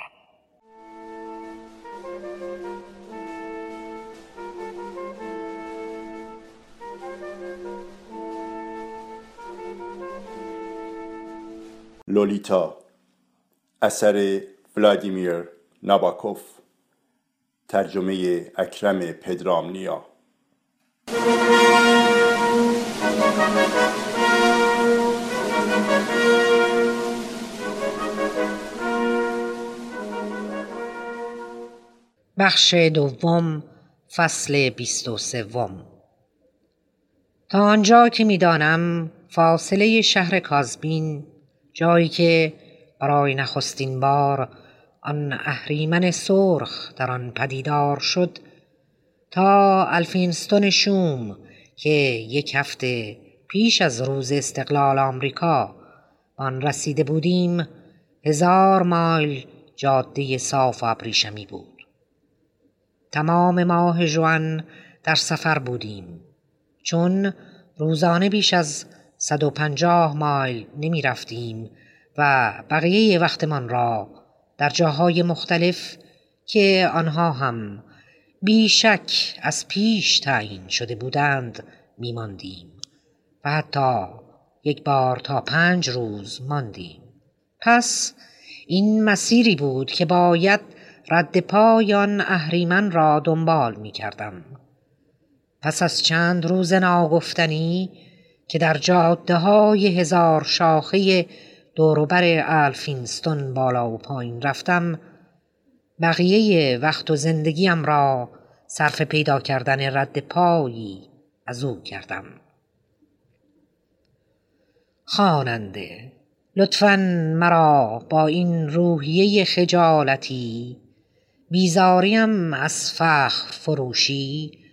لولیتا اثر ولادیمیر ناباکوف ترجمه اکرم پدرامنیا. بخش دوم فصل بیست و سوم. تا آنجا که می‌دانم فاصله شهر کازبین جایی که برای نخستین بار آن اهریمن سرخ در آن پدیدار شد تا الفینستون شوم که یک هفته پیش از روز استقلال آمریکا آن رسیده بودیم هزار مایل جاده صاف و ابریشمی بود. تمام ماه جوان در سفر بودیم چون روزانه بیش از صد و پنجاه مایل نمی رفتیم و بقیه وقتمان را در جاهای مختلف که آنها هم بیشک از پیش تعیین شده بودند میماندیم و حتی یک بار تا پنج روز ماندیم پس این مسیری بود که باید رد پایان اهریمن را دنبال می کردم. پس از چند روز ناگفتنی که در جاده های هزار شاخه دوروبر الفینستون بالا و پایین رفتم بقیه وقت و زندگیم را صرف پیدا کردن رد پایی از او کردم. خواننده لطفا مرا با این روحیه خجالتی بیزاریم از فخر فروشی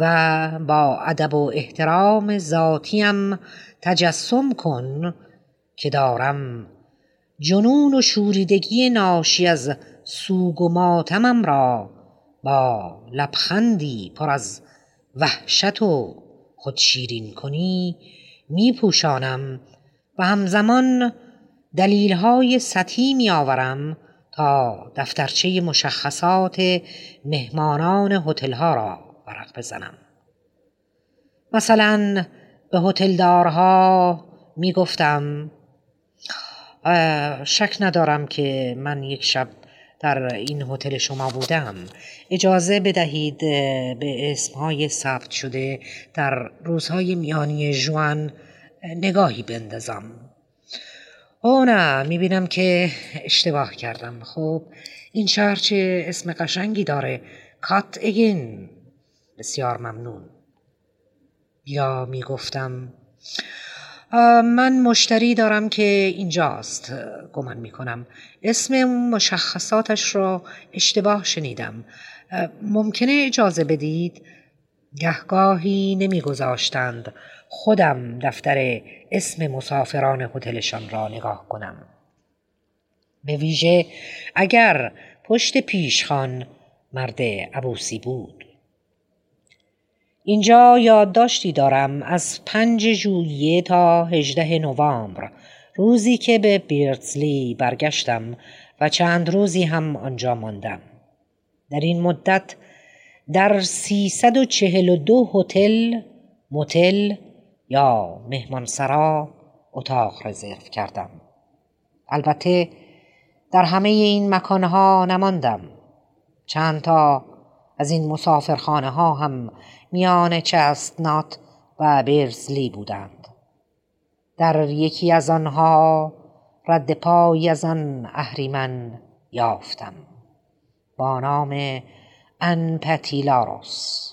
و با ادب و احترام ذاتیم تجسم کن که دارم. جنون و شوریدگی ناشی از سوگ و ماتمم را با لبخندی پر از وحشت و خود شیرین کنی می پوشانم و همزمان دلیلهای سطحی می آورم تا دفترچه مشخصات مهمانان هتلها را. ورق بزنم. مثلا به هتلدارها می گفتم شک ندارم که من یک شب در این هتل شما بودم. اجازه بدهید به اسمهای ثبت شده در روزهای میانی جوان نگاهی بندازم. او نه می‌بینم که اشتباه کردم. خب این شهر چه اسم قشنگی داره؟ کات اگین. بسیار ممنون. یا می‌گفتم من مشتری دارم که اینجاست گمان می‌کنم. اسم مشخصاتش را اشتباه شنیدم. ممکنه اجازه بدید؟ گهگاهی نمیگذاشتند. خودم دفتر اسم مسافران هتلشان را نگاه کنم. به ویژه اگر پشت پیشخان مرد عبوسی بود. اینجا یادداشتی دارم از پنج ژوئیه تا هجده نوامبر روزی که به بیرتزلی برگشتم و چند روزی هم آنجا ماندم. در این مدت در سیصد و چهل و دو هتل موتل یا مهمانسرا اتاق رزرو کردم. البته در همه این مکانها نماندم. چند تا از این مسافرخانه ها هم میان چستنات و برزلی بودند. در یکی از آنها رد پایی از آن اهریمن یافتم با نام انپتیلاروس.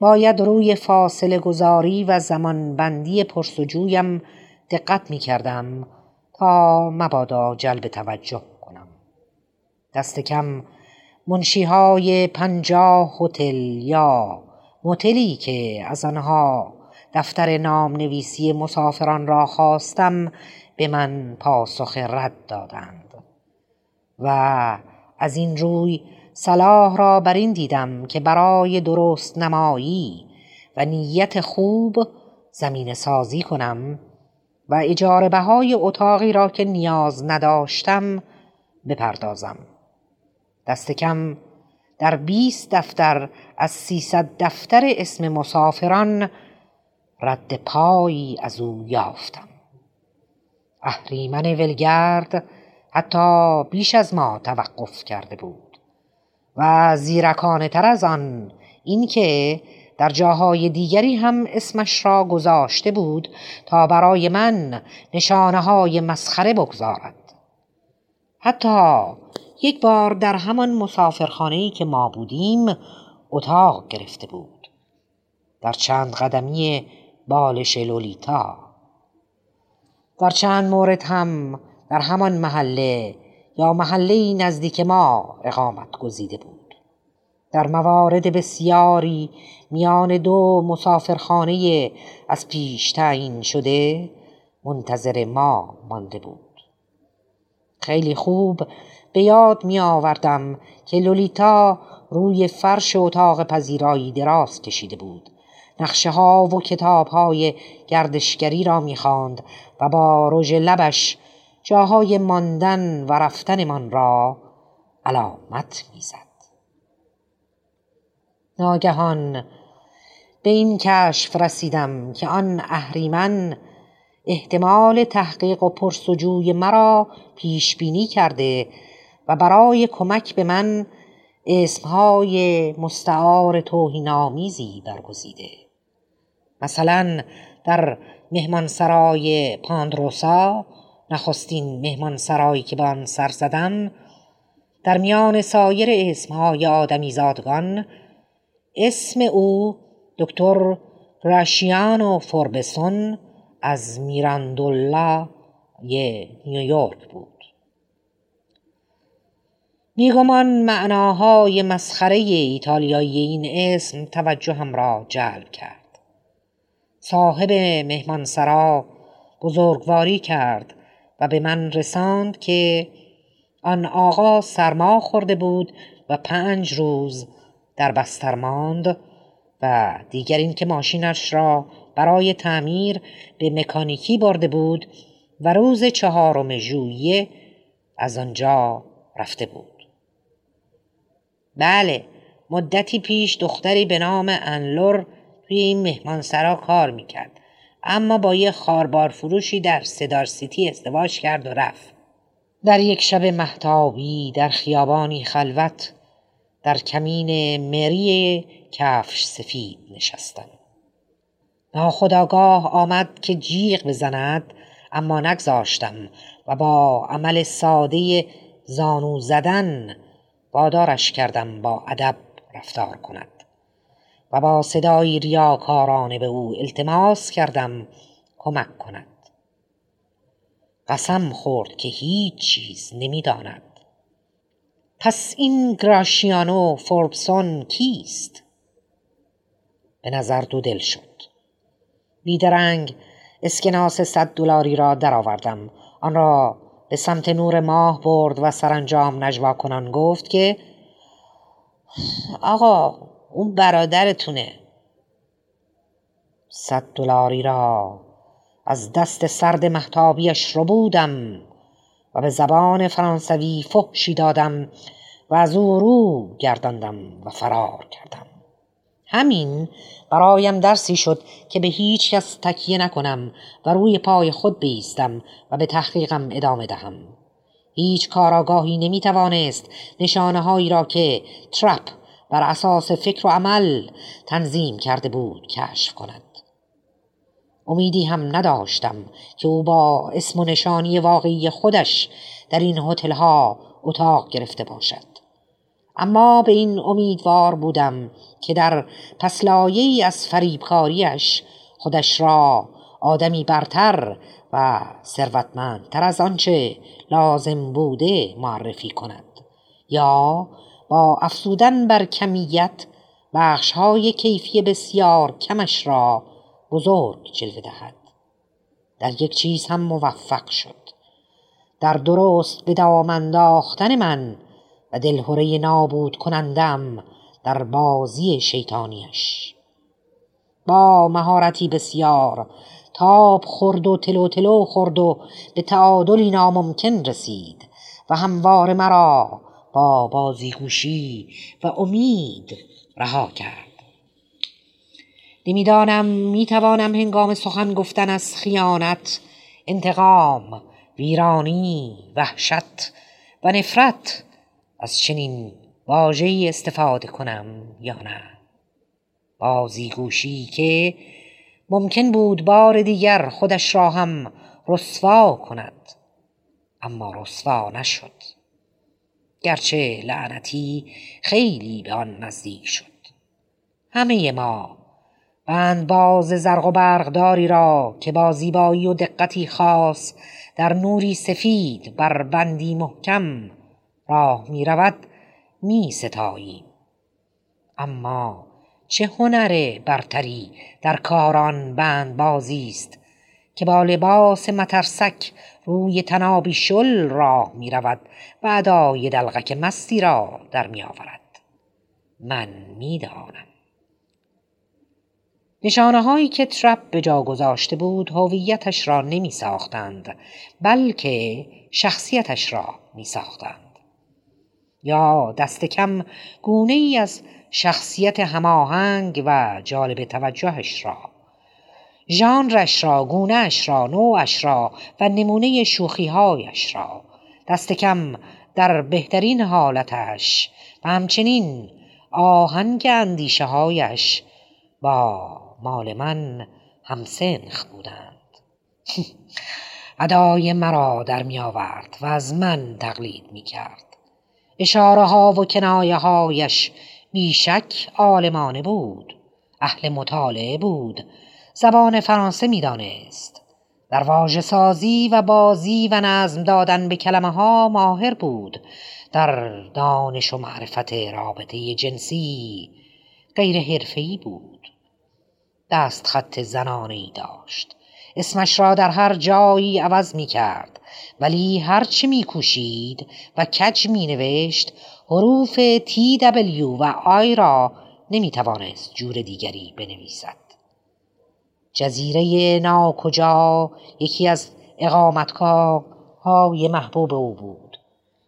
باید روی فاصله گذاری و زمان بندی پرسجویم دقت می کردم تا مبادا جلب توجه کنم. دست کم منشیهای پنجاه هتل یا موتلی که از آنها دفتر نام نویسی مسافران را خواستم به من پاسخ رد دادند و از این روی صلاح را بر این دیدم که برای درست نمایی و نیت خوب زمین سازی کنم و اجاره بهای اتاقی را که نیاز نداشتم بپردازم. دست کم در بیست دفتر از سیصد دفتر اسم مسافران رد پایی از او یافتم. اهریمن ولگرد حتی بیش از ما توقف کرده بود و زیرکانه تر از آن اینکه در جاهای دیگری هم اسمش را گذاشته بود تا برای من نشانه های مسخره بگذارد. حتی یک بار در همان مسافرخانه که ما بودیم اتاق گرفته بود. در چند قدمی بالش لولیتا. در چند مورد هم در همان محله یا محله نزدیک ما اقامت گزیده بود. در موارد بسیاری میان دو مسافرخانه از پیش تعیین شده منتظر ما مانده بود. خیلی خوب به یاد می آوردم که لولیتا روی فرش اتاق پذیرایی دراز کشیده بود. نقشه ها و کتاب های گردشگری را می خاند و با رژ لبش جاهای ماندن و رفتنمان را علامت می‌زد ناگهان به این کشف رسیدم که آن اهریمن احتمال تحقیق و پرسجوی مرا پیش بینی کرده و برای کمک به من اسمهای مستعار توهینآمیزی برگزیده. مثلا در مهمانسرای پاندروسا نخستین مهمانسرایی که به آن سر زدم در میان سایر اسمهای آدمیزادگان اسم او دکتر راشیانو فوربسون از میراندولا نیویورک بود. میگمان معناهای مسخره ایتالیایی این اسم توجهم را جلب کرد. صاحب مهمانسرا بزرگواری کرد و به من رساند که آن آقا سرما خورده بود و پنج روز در بستر ماند و دیگر اینکه ماشینش را برای تعمیر به مکانیکی برده بود و روز چهارم ژوئیه از آنجا رفته بود. بله مدتی پیش دختری به نام انلور توی این مهمانسرا کار می‌کرد. اما با یه خاربار فروشی در سدار سیتی ازدواج کرد و رفت. در یک شب محتابی در خیابانی خلوت در کمین مری کفش سفید نشستم. ناخداگاه آمد که جیغ بزند اما نگذاشتم و با عمل ساده زانو زدن وادارش کردم با ادب رفتار کند. و با صدایی ریاکارانه به او التماس کردم کمک کند. قسم خورد که هیچ چیز نمی‌داند. پس این گراشیانو فوربسون کیست؟ به نظر دو دل شد. بیدرنگ اسکناس صد دلاری را درآوردم. آن را به سمت نور ماه برد و سرانجام نجوا کنان گفت که آقا اون برادرتونه. صد دلاری را از دست سرد محتابیش رو بودم و به زبان فرانسوی فحشی دادم و از او رو گرداندم و فرار کردم. همین. برایم درسی شد که به هیچ کس تکیه نکنم و روی پای خود بیستم و به تحقیقم ادامه دهم. هیچ کاراگاهی نمی‌توانست نشانه هایی را که ترپ بر اساس فکر و عمل تنظیم کرده بود کشف کند. امیدی هم نداشتم که او با اسم و نشانی واقعی خودش در این هتل ها اتاق گرفته باشد. اما به این امیدوار بودم که در پسلایه از فریبکاریش خودش را آدمی برتر و ثروتمندتر از آنچه لازم بوده معرفی کند. یا با افزودن بر کمیت های کیفی بسیار کمش را بزرگ جلوه دهد. در یک چیز هم موفق شد. در درست به انداختن من و دلهوره نابود کنندم در بازی شیطانیش. با مهارتی بسیار تاب خورد و تلو تلو خورد و به تعادلی ناممکن رسید و هموار مرا با بازیگوشی و امید رها کرد. نمی‌دانم می‌توانم هنگام سخن گفتن از خیانت انتقام ویرانی وحشت و نفرت از چنین واژه استفاده کنم یا نه؟ بازیگوشی که ممکن بود بار دیگر خودش را هم رسوا کند اما رسوا نشد. گرچه لعنتی خیلی به آن نزدیک شد. همه ما باز زرق و برقداری را که با زیبایی و دقتی خاص در نوری سفید بر بندی محکم راه می رود می ستاییم اما چه هنر برتری در کاران بند بازی است که با لباس مترسک روی تنابی شل راه می رود و ادای دلغک مستی را در می آورد من می دانم نشانه هایی که ترپ به جا گذاشته بود هویتش را نمی ساختند بلکه شخصیتش را می ساختند یا دست کم گونه ای از شخصیت هماهنگ و جالب توجهش را. ژانرش را گونهش را نوعش را و نمونه شوخیهایش را. دست کم در بهترین حالتش و همچنین آهنگ اندیشه هایش با مال من همسنخ بودند. (laughs) ادای مرا در می آورد و از من تقلید می کرد اشاره ها و کنایه هایش بیشک عالمانه بود اهل مطالعه بود زبان فرانسه می‌دانست. در واژه سازی و بازی و نظم دادن به کلمه ها ماهر بود. در دانش و معرفت رابطه جنسی غیر حرفه‌ای بود. دست خط زنانه داشت. اسمش را در هر جایی عوض می کرد ولی هرچه می کوشید و کج می نوشت حروف تی دبلیو و آی را نمی توانست جور دیگری بنویسد. جزیره ناکجا یکی از اقامتگاه های محبوب او بود.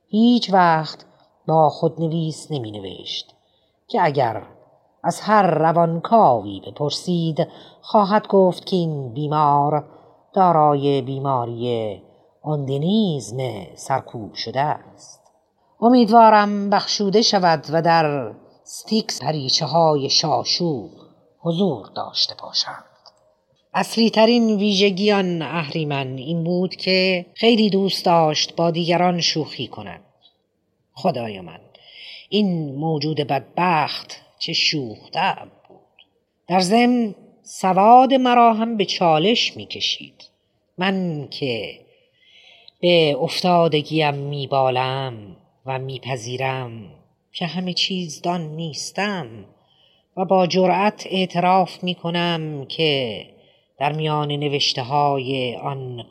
هیچ وقت با خودنویس نمی نوشت که اگر از هر روانکاوی بپرسید خواهد گفت که این بیمار دارای بیماری undinism سرکوب شده است. امیدوارم بخشوده شود و در ستیکس پریچه های شاشو حضور داشته باشند. اصلی ترین ویژگی آن اهریمن این بود که خیلی دوست داشت با دیگران شوخی کند. خدای من این موجود بدبخت چه شوختم بود. در ضمن سواد مرا هم به چالش می کشید من که به افتادگیم میبالم و میپذیرم که همه چیز دان نیستم و با جرأت اعتراف می کنم که در میان نوشته های آن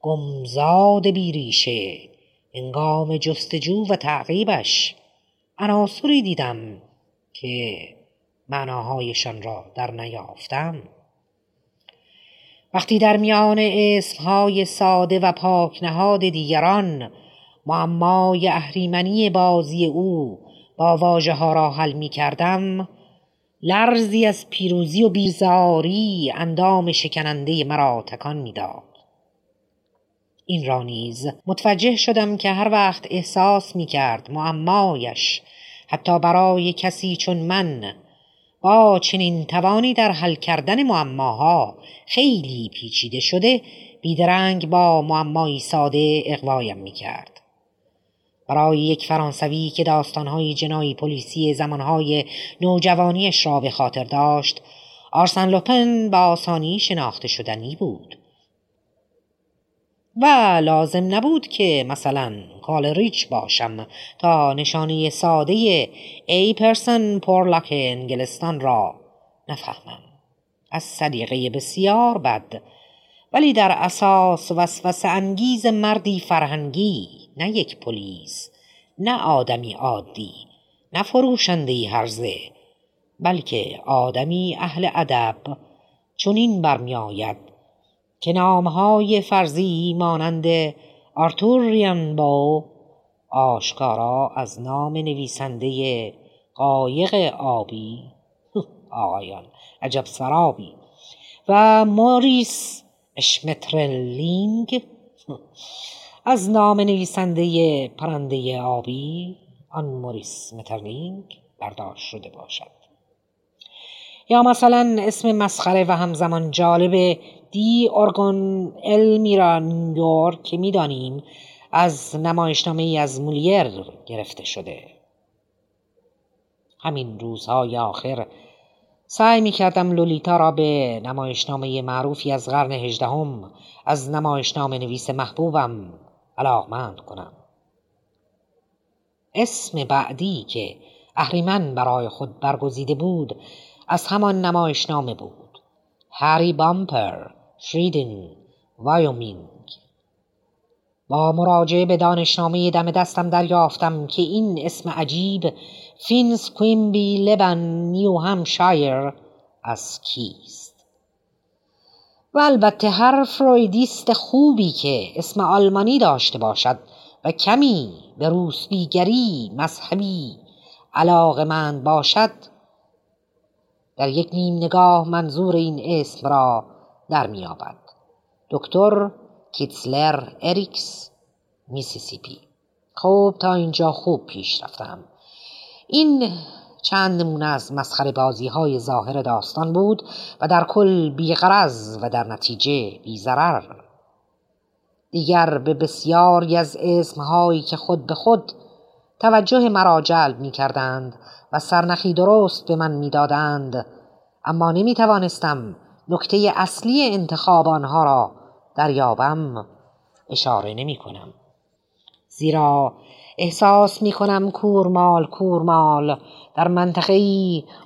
گمزاد بیریشه انگام جستجو و تعقیبش عناصری دیدم که معناهایشان را در نیافتم. وقتی در میان اسمهای ساده و پاک نهاد دیگران معمای اهریمنی بازی او با واژه ها را حل می کردم لرزی از پیروزی و بیزاری اندام شکننده مرا تکان می‌داد. این را نیز متوجه شدم که هر وقت احساس می کرد معمایش حتی برای کسی چون من با چنین توانی در حل کردن معماها خیلی پیچیده شده بیدرنگ با معمایی ساده اقوایم می کرد. برای یک فرانسوی که داستانهای جنایی پلیسی زمانهای نوجوانیش را به خاطر داشت آرسن لوپن به آسانی شناخته شدنی بود و لازم نبود که مثلا کالریچ باشم تا نشانه ساده ای پرسن پورلاک انگلستان را نفهمم. از صدیقه بسیار بد ولی در اساس وسوسه انگیز مردی فرهنگی نه یک پلیس نه آدمی عادی نه فروشنده هرزه بلکه آدمی اهل ادب. چنین برمیآید. که نامهای فرضی مانند آرتور رینبو آشکارا از نام نویسنده قایق آبی. (laughs) آقایان عجب سرابی. و موریس اشمترلینگ (laughs) از نام نویسنده پرنده آبی. آن موریس مترلینگ برداشت شده باشد. یا مثلا اسم مسخره و همزمان جالب دی ارگون المیرا نیویورک که می‌دانیم از نمایشنامه ای از مولیر گرفته شده. همین روزهای آخر سعی می کردم لولیتا را به نمایشنامه معروفی از قرن هجدهم از نمایشنامه نویس محبوبم علاقمند کنم. اسم بعدی که اهریمن برای خود برگزیده بود از همان نمایشنامه بود. هری بامپر. شریدن وایومینگ با مراجعه به دانشنامه دم دستم دریافتم که این اسم عجیب فینس کویمبی لبنن نیو همشایر از کیست؟ و البته هر فرویدیست خوبی که اسم آلمانی داشته باشد و کمی به روسبیگری مذهبی علاقه‌مند باشد در یک نیم نگاه منظور این اسم را در می‌یابد دکتر کیتسلر اریکس میسیسیپی. خب تا اینجا خوب پیش رفتم. این چند نمونه از مسخره بازی های ظاهر داستان بود و در کل بی‌غرض و در نتیجه بی‌ضرر دیگر به بسیاری از اسمهایی که خود به خود توجه مرا جلب می کردند و سرنخی درست به من می‌دادند اما نمی توانستم نکته اصلی انتخاب آنها را دریابم. اشاره نمی کنم. زیرا احساس می کنم کورمال کورمال. در منطقه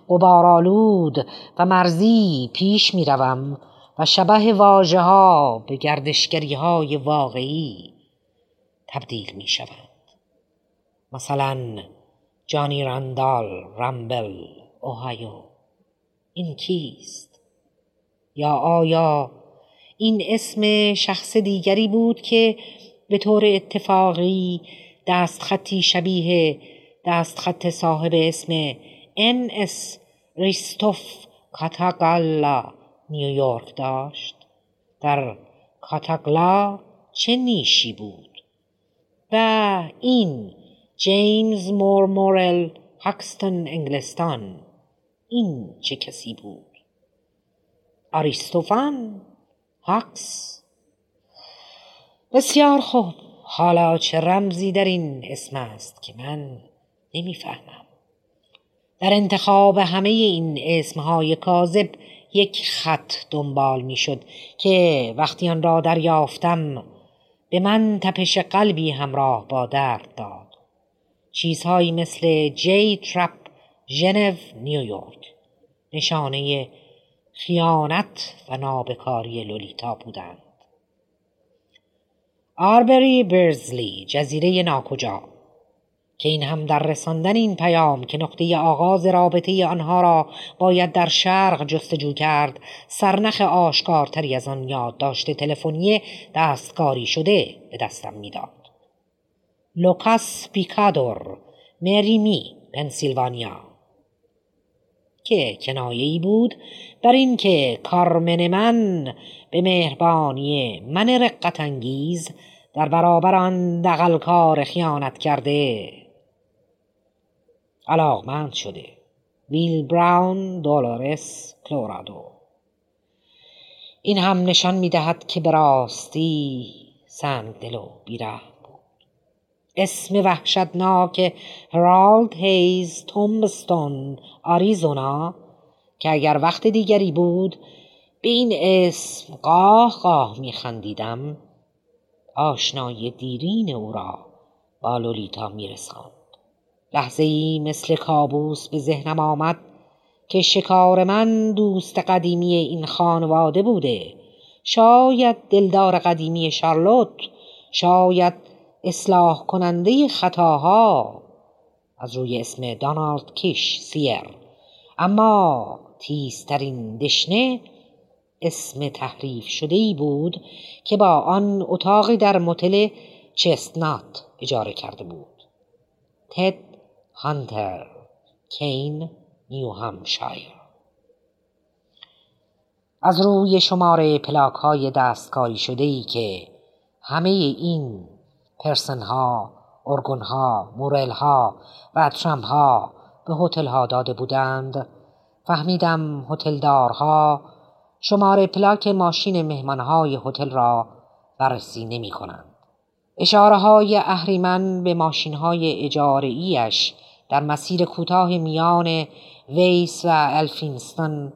قبارالود و مرزی پیش می روم و شبه واجه ها به گردشگری های واقعی تبدیل می شوند مثلا جانی رندال رامبل اوهایو. این کیست؟ یا آیا این اسم شخص دیگری بود که به طور اتفاقی دستخطی شبیه دستخط صاحب اسم ان اس آریستوف کاتاگلا نیویورک داشت؟ در کاتاگلا چه نیشی بود؟ و این جیمز مور مورل هاکستن انگلستان این چه کسی بود؟ آریستوفان hoax. بسیار خوب. حالا چه رمزی در این اسم است که من نمی‌فهمم. در انتخاب همه این اسمهای کاذب یک خط دنبال می‌شد که وقتی آن را دریافتم به من تپش قلبی همراه با درد داد. چیزهایی مثل جی ترپ ژنو نیویورک. نشانه خیانت و نابکاری لولیتا بودند. آربری برزلی جزیره ناکجا که این هم در رساندن این پیام که نقطه آغاز رابطه آنها را باید در شرق جستجو کرد سرنخ آشکارتری از آن یادداشت تلفنی دستکاری شده به دستم می‌داد. لوکاس پیکادور مریمی پنسیلوانیا. که کنایه‌ای بود بر اینکه کارمن من به مهربانی من رقت انگیز در برابر آن دقلکار خیانت کرده. علاقمند شده. ویل براون دولارس کلورادو. این هم نشان می‌دهد که به راستی سنگ دل و بیره اسم وحشتناک هرالد هیز تومبستون آریزونا که اگر وقت دیگری بود به این اسم قاه قاه میخندیدم آشنایی دیرین او را با لولیتا میرساند. لحظه ای مثل کابوس به ذهنم آمد که شکار من دوست قدیمی این خانواده بوده. شاید دلدار قدیمی شارلوت شاید اصلاح کننده خطاها. از روی اسم دانالد کیش سیر. اما تیزترین دشنه اسم تحریف شده ای بود که با آن اتاقی در متل چستنات اجاره کرده بود. تد هانتر کین نیو همشایر از روی شماره پلاک های دستکاری شده ای که همه این پرسن ها ارگونها مورلها و ترمها به هتلها داده بودند فهمیدم هتلدارها شماره پلاک ماشین مهمانهای هتل را بررسی نمی کنند. اشاره های اهریمن به ماشین های اجاره در مسیر کوتاه میان ویس و الفینستون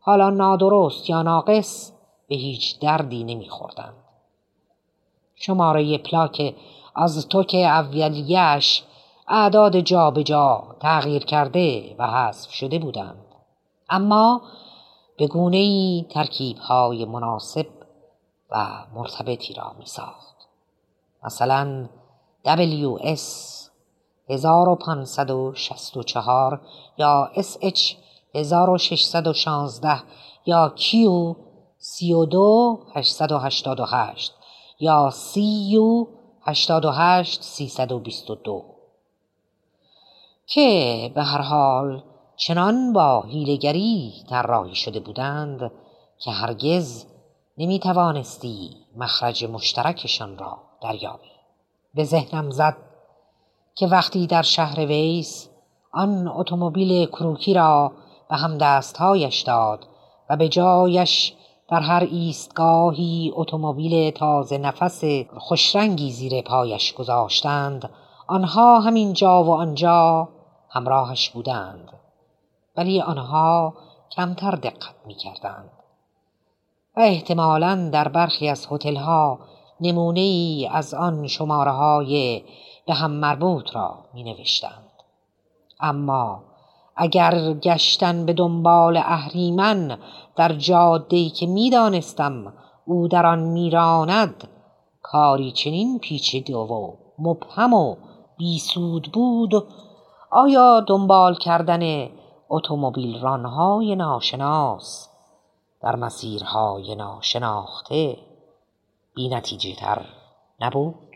حالا نادرست یا ناقص به هیچ دردی نمیخوردند. شماره پلاک از توک اولیش اعداد جابجا جا تغییر کرده و حذف شده بودند. اما به گونه ای ترکیب های مناسب و مرتبطی را می ساخت مثلا WS 1564 یا SH 1616 یا Q 32888 یا CU 88 322 که به هر حال چنان با هیلگری طراحی شده بودند که هرگز نمی توانستی مخرج مشترکشان را دریابی. به ذهنم زد که وقتی در شهر ویس آن اتومبیل کروکی را به هم دستهایش داد و به جایش در هر ایستگاهی اتومبیل تازه نفس خوشرنگی زیر پایش گذاشتند آنها همین جا و آنجا همراهش بودند ولی آنها کمتر دقت می کردند و احتمالا در برخی از هتل‌ها نمونه ای از آن شماره های به هم مربوط را می نوشتند. اما اگر گشتن به دنبال اهریمن در جاده که می‌دانستم او در آن میراند کاری چنین پیچیده و مبهم و بیسود بود آیا دنبال کردن اتومبیل رانهای ناشناس در مسیرهای ناشناخته بی نتیجه تر نبود؟